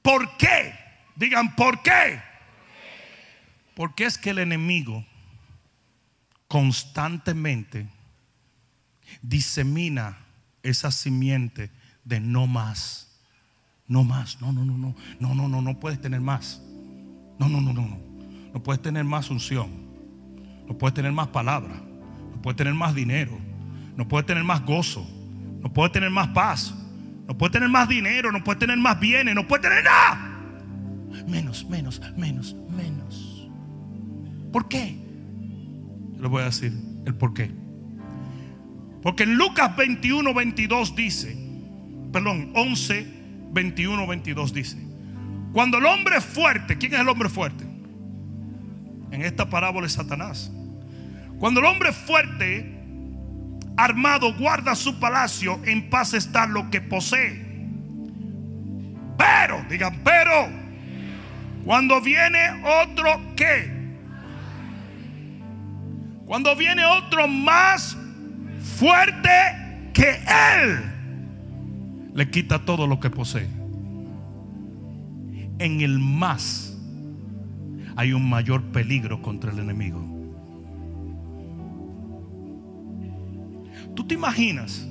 Speaker 2: ¿Por qué? Digan, ¿por qué? Porque es que el enemigo constantemente disemina esa simiente de no más. No más. No, no, no, no. No, no, no, no puedes tener más. No, no, no, no, no. No puedes tener más unción. No puedes tener más palabra. No puedes tener más dinero. No puedes tener más gozo. No puedes tener más paz. No puedes tener más dinero. No puedes tener más bienes. No puedes tener nada. Menos, menos, menos, menos. ¿Por qué? Yo les voy a decir el por qué. Porque en Lucas 21, 22 dice, perdón, 11, 21, 22 dice, cuando el hombre fuerte, ¿quién es el hombre fuerte? En esta parábola es Satanás. Cuando el hombre fuerte, armado, guarda su palacio, en paz está lo que posee. Pero, digan, pero, cuando viene otro que, cuando viene otro más fuerte que él, le quita todo lo que posee. En el más hay un mayor peligro contra el enemigo. ¿Tú te imaginas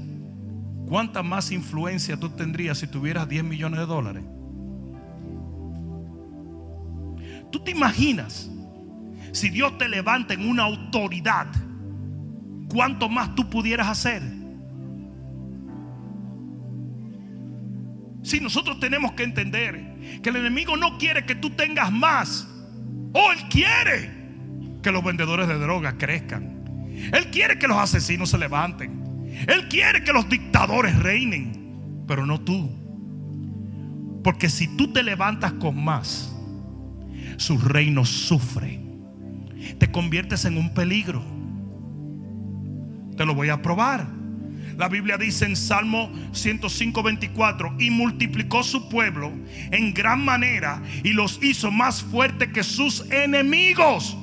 Speaker 2: cuánta más influencia tú tendrías si tuvieras 10 millones de dólares? ¿Tú te imaginas si Dios te levanta en una autoridad? ¿Cuánto más tú pudieras hacer? Si nosotros tenemos que entender que el enemigo no quiere que tú tengas más, o él quiere que los vendedores de drogas crezcan. Él quiere que los asesinos se levanten. Él quiere que los dictadores reinen, pero no tú. Porque si tú te levantas con más, su reino sufre. Te conviertes en un peligro. Te lo voy a probar. La Biblia dice en Salmo 105, 24, y multiplicó su pueblo en gran manera y los hizo más fuertes que sus enemigos.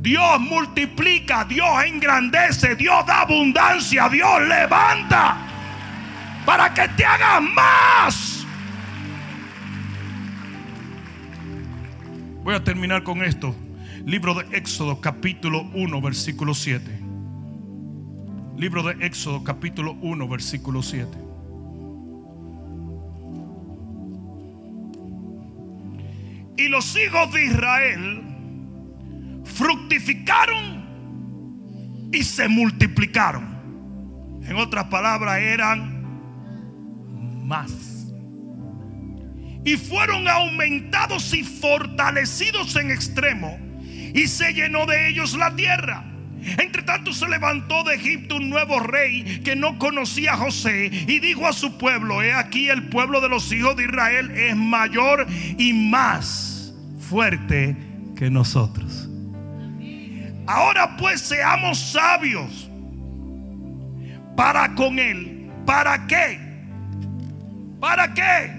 Speaker 2: Dios multiplica, Dios engrandece, Dios da abundancia, Dios levanta para que te hagas más. Voy a terminar con esto. Libro de Éxodo capítulo 1 versículo 7. Libro de Éxodo capítulo 1 versículo 7. Y los hijos de Israel fructificaron y se multiplicaron. En otras palabras, eran más. Y fueron aumentados y fortalecidos en extremo. Y se llenó de ellos la tierra. Entre tanto se levantó de Egipto un nuevo rey que no conocía a José y dijo a su pueblo, he aquí el pueblo de los hijos de Israel es mayor y más fuerte que nosotros. Ahora pues seamos sabios para con él. ¿Para qué? ¿Para qué?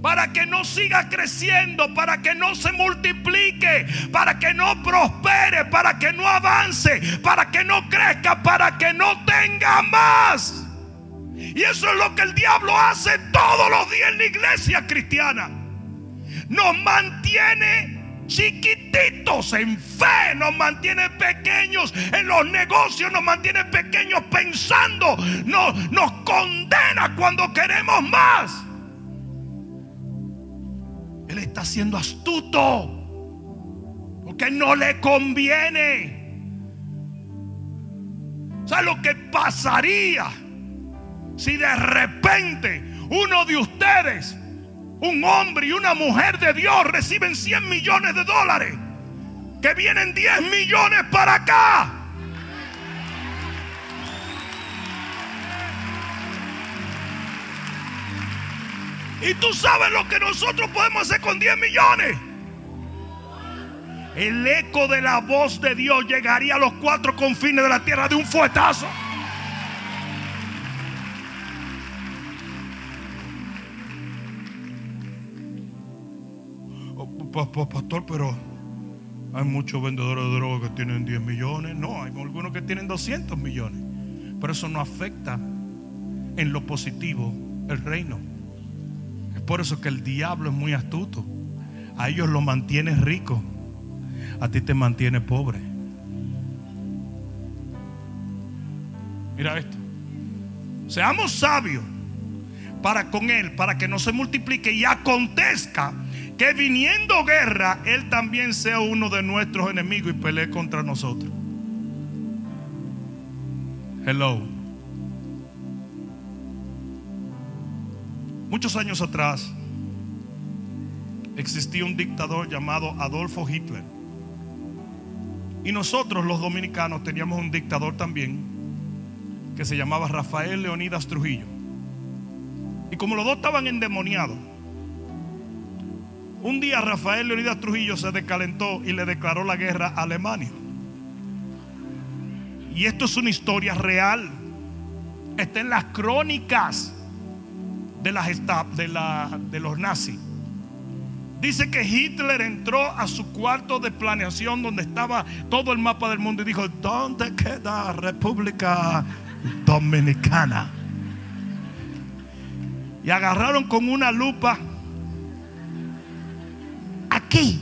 Speaker 2: para que no siga creciendo, para que no se multiplique, para que no prospere, para que no avance, para que no crezca, para que no tenga más. Y eso es lo que el diablo hace todos los días en la iglesia cristiana. Nos mantiene chiquititos en fe, nos mantiene pequeños en los negocios, nos mantiene pequeños pensando, nos, nos condena cuando queremos más. Él está siendo astuto. Porque no le conviene. ¿Sabe lo que pasaría si de repente uno de ustedes, un hombre y una mujer de Dios, reciben 100 millones de dólares? Que vienen 10 millones para acá. Y tú sabes lo que nosotros podemos hacer con 10 millones. El eco de la voz de Dios llegaría a los cuatro confines de la tierra de un fuetazo. Pastor, pero hay muchos vendedores de drogas que tienen 10 millones. No, hay algunos que tienen 200 millones. Pero eso no afecta en lo positivo el reino. Es por eso que el diablo es muy astuto. A ellos lo mantiene rico. a ti te mantiene pobre. Mira esto. Seamos sabios para con Él, para que no se multiplique y acontezca que viniendo guerra, Él también sea uno de nuestros enemigos y pelee contra nosotros. Hello. Muchos años atrás existía un dictador llamado Adolfo Hitler. Y nosotros los dominicanos teníamos un dictador también que se llamaba Rafael Leonidas Trujillo. Y como los dos estaban endemoniados, un día Rafael Leonidas Trujillo se descalentó y le declaró la guerra a Alemania. Y esto es una historia real. Está en las crónicas de, de los nazis. Dice que Hitler entró a su cuarto de planeación donde estaba todo el mapa del mundo y dijo, ¿dónde queda República Dominicana? Y agarraron con una lupa aquí.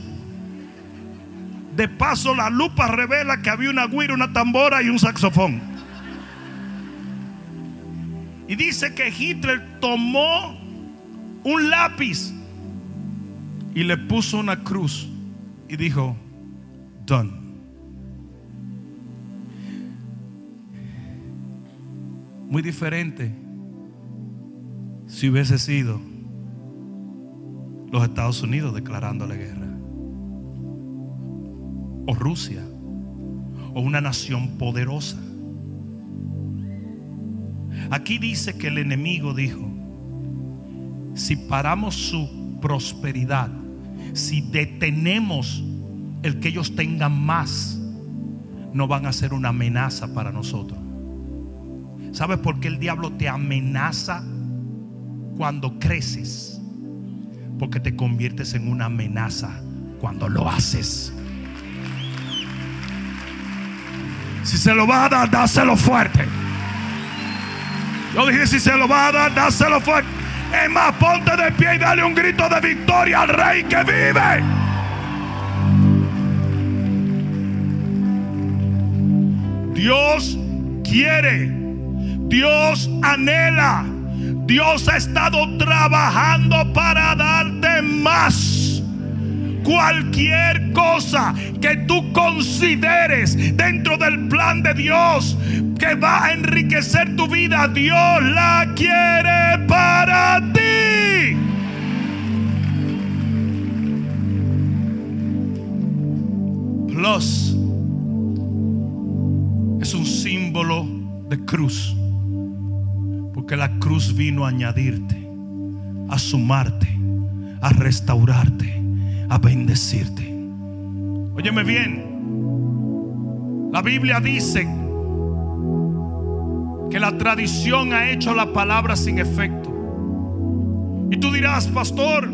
Speaker 2: De paso, la lupa revela que había una guira, una tambora y un saxofón. Y dice que Hitler tomó un lápiz y le puso una cruz y dijo, done. Muy diferente si hubiese sido los Estados Unidos declarándole guerra. O Rusia. O una nación poderosa. Aquí dice que el enemigo dijo, si paramos su prosperidad, si detenemos el que ellos tengan más, no van a ser una amenaza para nosotros. ¿Sabes por qué el diablo te amenaza cuando creces? Porque te conviertes en una amenaza cuando lo haces. Si se lo va a dar, dáselo fuerte. Yo dije, si se lo va a dar, dáselo fuerte. Es más, ponte de pie y dale un grito de victoria al rey que vive. Dios quiere, Dios anhela Dios ha estado trabajando para darte más. Cualquier cosa que tú consideres dentro del plan de Dios que va a enriquecer tu vida, Dios la quiere para ti. Plus es un símbolo de cruz. Porque la cruz vino a añadirte, a sumarte, a restaurarte, a bendecirte. Óyeme bien. La Biblia dice que la tradición ha hecho la palabra sin efecto. Y tú dirás, pastor,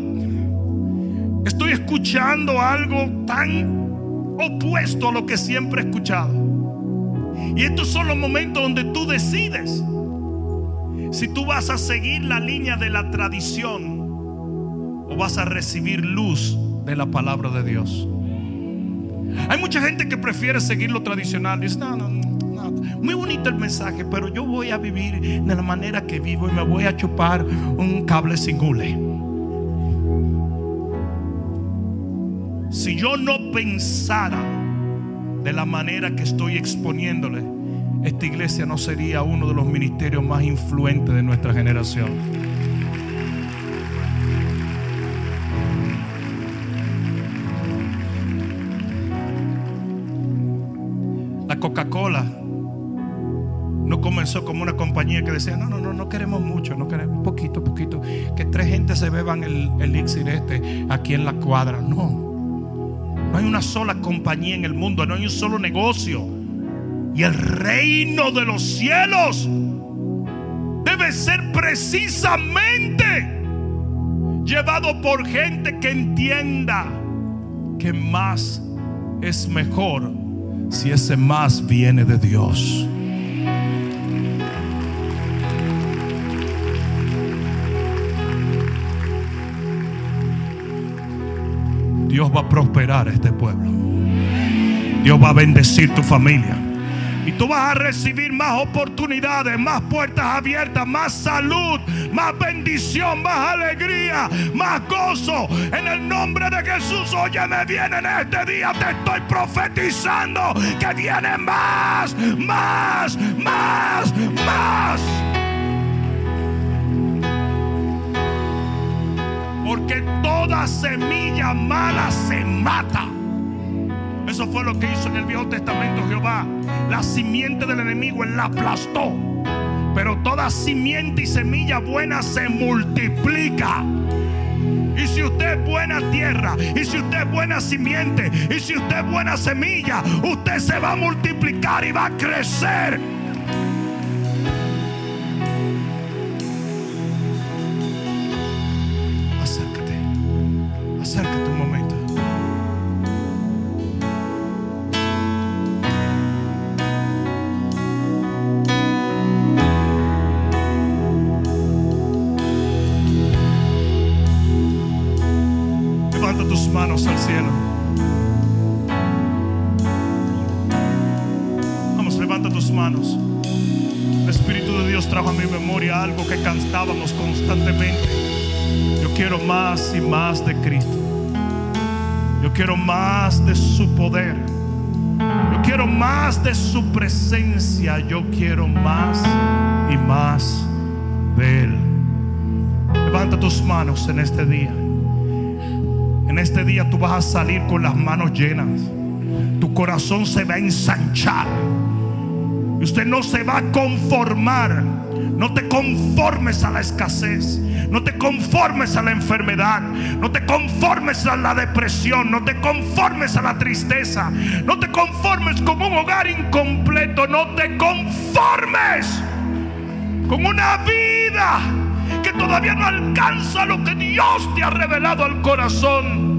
Speaker 2: estoy escuchando algo tan opuesto a lo que siempre he escuchado. Y estos son los momentos donde tú decides si tú vas a seguir la línea de la tradición o vas a recibir luz de la palabra de Dios. Hay mucha gente que prefiere seguir lo tradicional. Dice, no, no, no, muy bonito el mensaje, pero yo voy a vivir de la manera que vivo y me voy a chupar un cable sin hule. Si yo no pensara de la manera que estoy exponiéndole, esta iglesia no sería uno de los ministerios más influentes de nuestra generación. La Coca-Cola no comenzó como una compañía que decía, no, no, no, no queremos mucho, no queremos poquito, poquito, que tres gente se beban el elixir este aquí en la cuadra. No, no hay una sola compañía en el mundo, no hay un solo negocio y el reino de los cielos debe ser precisamente llevado por gente que entienda que más es mejor si ese más viene de Dios. Dios va a prosperar este pueblo. Dios va a bendecir tu familia. Y tú vas a recibir más oportunidades, más puertas abiertas, más salud, más bendición, más alegría, más gozo. En el nombre de Jesús, oye, me viene en este día, te estoy profetizando que viene más, más, más, más. Porque toda semilla mala se mata. Eso fue lo que hizo en el Viejo Testamento Jehová. La simiente del enemigo él la aplastó. Pero toda simiente y semilla buena se multiplica. Y si usted es buena tierra, y si usted es buena simiente, y si usted es buena semilla, usted se va a multiplicar y va a crecer. Poder. Yo quiero más de su presencia. Yo quiero más y más de Él. Levanta tus manos en este día. En este día tú vas a salir con las manos llenas. Tu corazón se va a ensanchar. Y usted no se va a conformar. No te conformes a la escasez. No te conformes a la enfermedad. No te conformes a la depresión. No te conformes a la tristeza. No te conformes con un hogar incompleto. No te conformes con una vida que todavía no alcanza lo que Dios te ha revelado al corazón.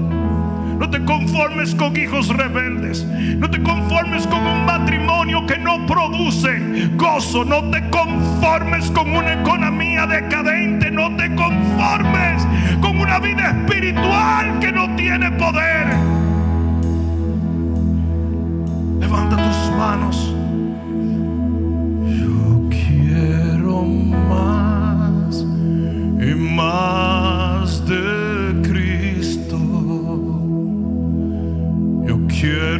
Speaker 2: No te conformes con hijos rebeldes. No te conformes con un matrimonio que no produce gozo. No te conformes con una economía decadente. No te conformes con una vida espiritual que no tiene poder. Levanta tus manos. Yo quiero más y más de Yo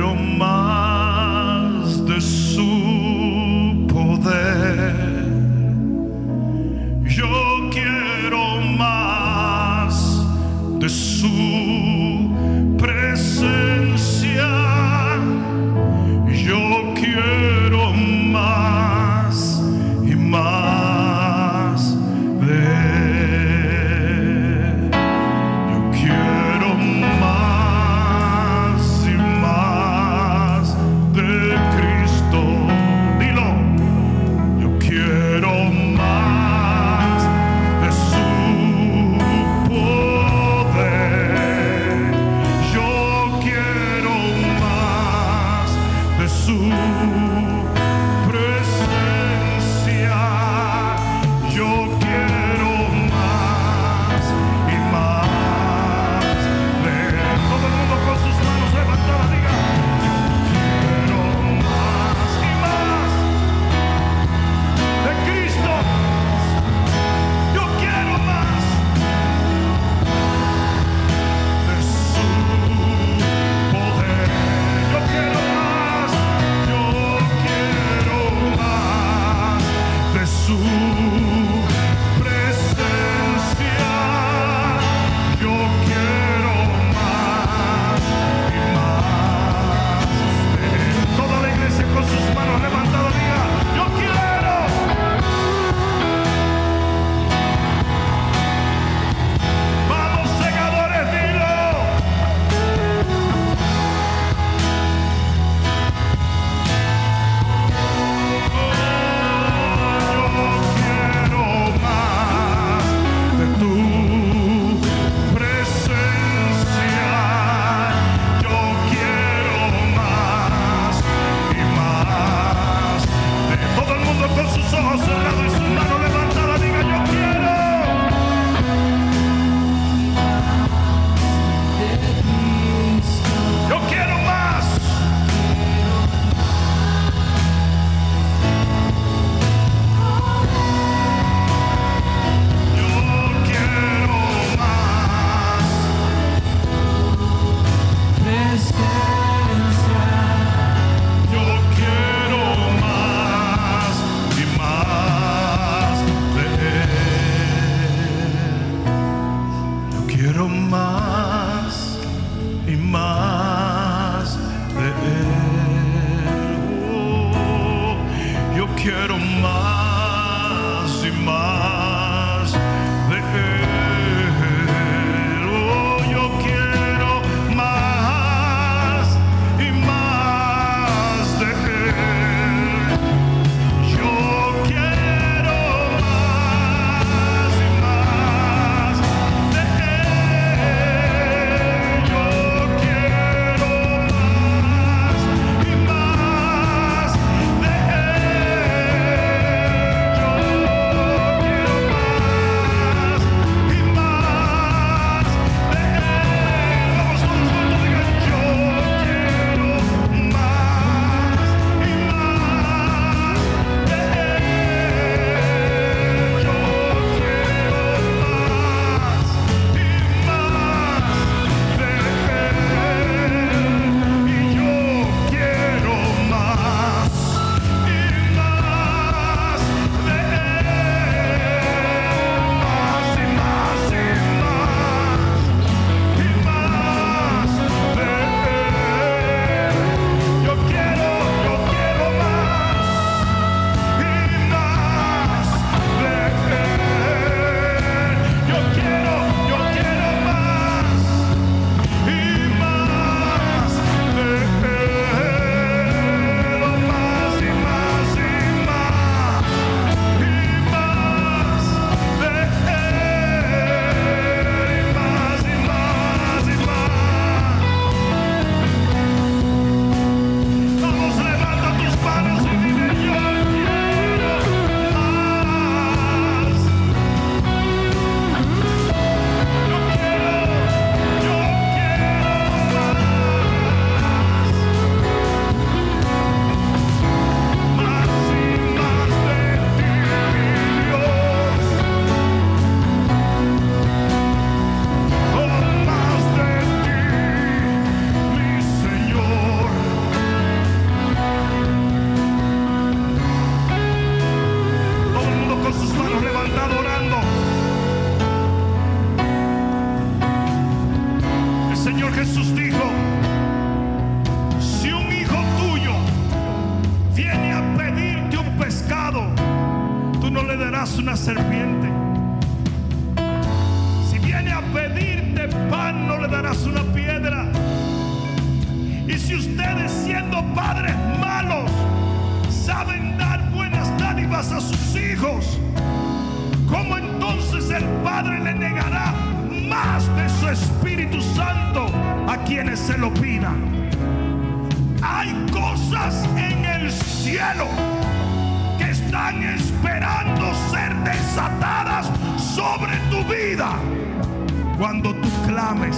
Speaker 2: cuando tú clames,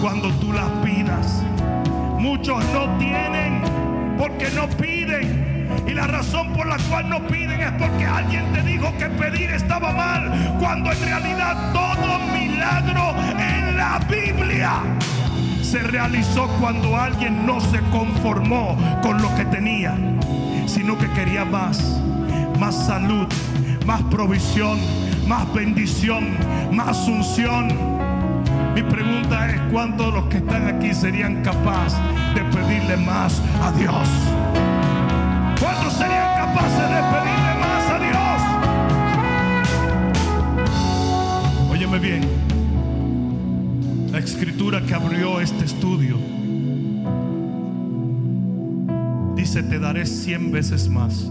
Speaker 2: cuando tú las pidas. Muchos no tienen porque no piden. Y la razón por la cual no piden es porque alguien te dijo que pedir estaba mal. Cuando en realidad todo milagro en la Biblia se realizó cuando alguien no se conformó con lo que tenía, sino que quería más, más salud, más provisión, más bendición, más unción. Mi pregunta es, ¿cuántos los que están aquí serían capaces de pedirle más a Dios? ¿Cuántos serían capaces de pedirle más a Dios? Óyeme bien, la escritura que abrió este estudio dice, te daré cien veces más.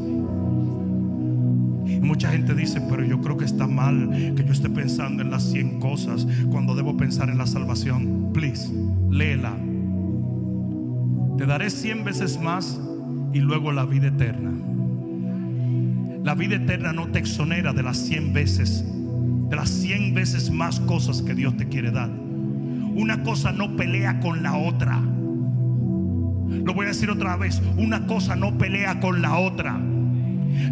Speaker 2: Mucha gente dice, pero yo creo que está mal que yo esté pensando en las 100 cosas cuando debo pensar en la salvación. Please, léela. Te daré 100 veces más y luego la vida eterna. La vida eterna no te exonera de las 100 veces, de las 100 veces más cosas que Dios te quiere dar. Una cosa no pelea con la otra. Lo voy a decir otra vez, una cosa no pelea con la otra.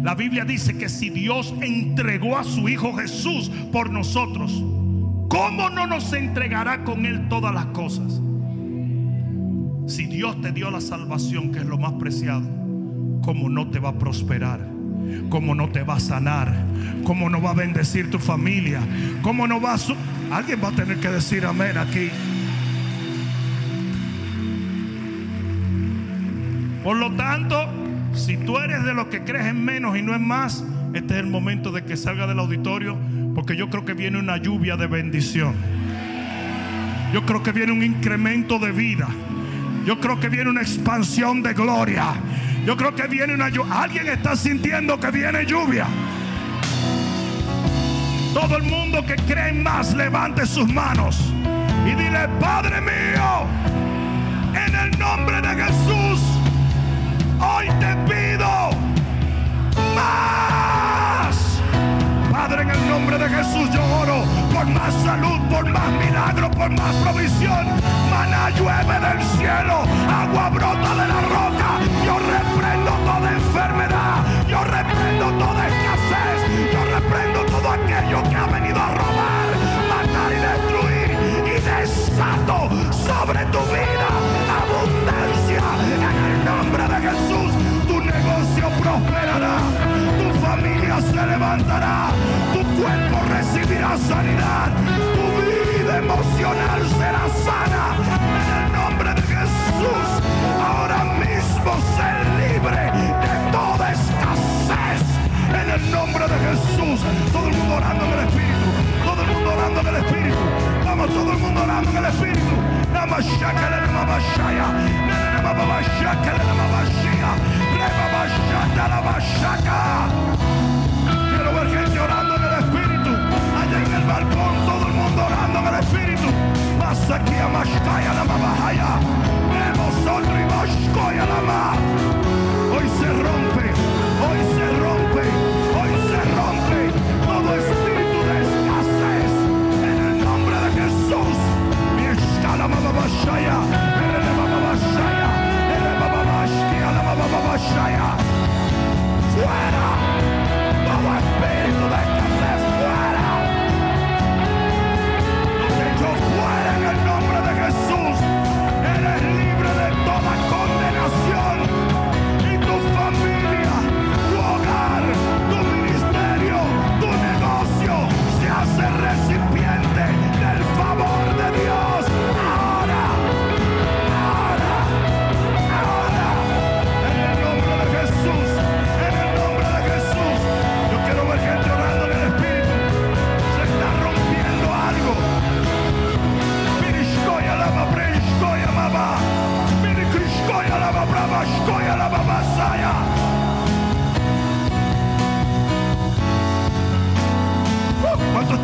Speaker 2: La Biblia dice que si Dios entregó a su Hijo Jesús por nosotros, ¿cómo no nos entregará con Él todas las cosas? Si Dios te dio la salvación, que es lo más preciado, ¿cómo no te va a prosperar? ¿Cómo no te va a sanar? ¿Cómo no va a bendecir tu familia? ¿Cómo no va a... Alguien va a tener que decir amén aquí. Por lo tanto, si tú eres de los que crees en menos y no en más, este es el momento de que salga del auditorio, porque yo creo que viene una lluvia de bendición. Yo creo que viene un incremento de vida. Yo creo que viene una expansión de gloria. Yo creo que viene una lluvia. Alguien está sintiendo que viene lluvia. Todo el mundo que cree en más, levante sus manos y dile, Padre mío, más provisión. Maná llueve del cielo, agua brota de la roca. Yo reprendo toda enfermedad, yo reprendo toda escasez, yo reprendo todo aquello que ha venido a robar, matar y destruir. Y desato sobre tu vida abundancia en el nombre de Jesús. Tu negocio prosperará, tu familia se levantará, tu cuerpo recibirá sanidad, tu vida herida emocional será sana en el nombre de Jesús. Ahora mismo sé libre de toda escasez en el nombre de Jesús. Todo el mundo orando en el Espíritu, todo el mundo orando en el Espíritu. Vamos, todo el mundo orando en el Espíritu. Namashaka, Espírito. Passa aqui a mascaia na mamarraia. outro sotri mascoia na mar. Hoje se rompe, hoje se rompe, hoje se rompe todo espírito de escasez. En el nombre de Jesús. Está la mamarraia. Ere mamarraia. Ere mamarraia. La mamarraia. Fuera. Todo espírito de escassez. soul.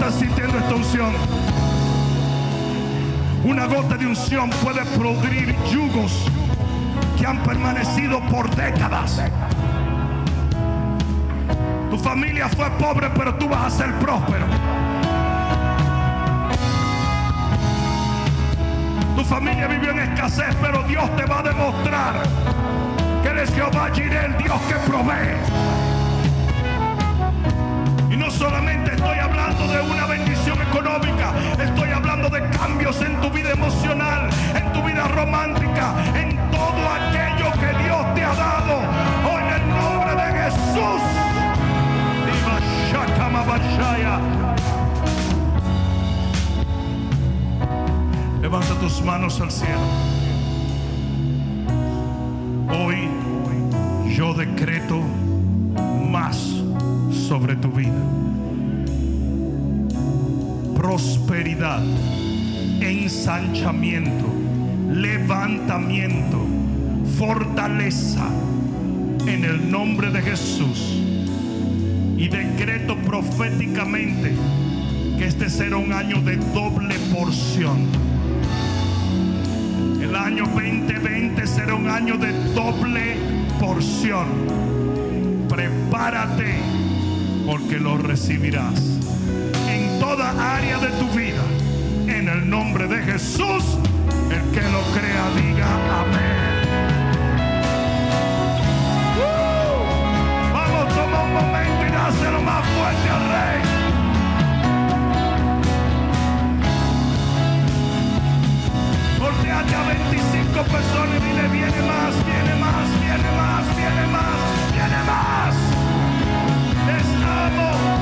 Speaker 2: Nada más unción. Una gota de unción puede pudrir yugos que han permanecido por décadas. Tu familia fue pobre, pero tú vas a ser próspero. Tu familia vivió en escasez, pero Dios te va a demostrar que eres Jehová Jireh, el Dios que provee. Y no solamente estoy hablando de una bendición económica, estoy hablando de cambios en tu vida emocional, en tu vida romántica, en todo aquello que Dios te ha dado. Oh, en el nombre de Jesús. Levanta tus manos al cielo. Hoy yo decreto más sobre tu vida. Prosperidad, ensanchamiento, levantamiento, fortaleza en el nombre de Jesús. Y decreto proféticamente que este será un año de doble porción. El año 2020 será un año de doble porción. Prepárate porque lo recibirás toda área de tu vida. En el nombre de Jesús, el que lo crea diga amén. ¡Uh! Vamos, toma un momento y dáselo más fuerte al rey. Volteate a 25 personas y dile, viene más, viene más, viene más, viene más, viene más. Les amo.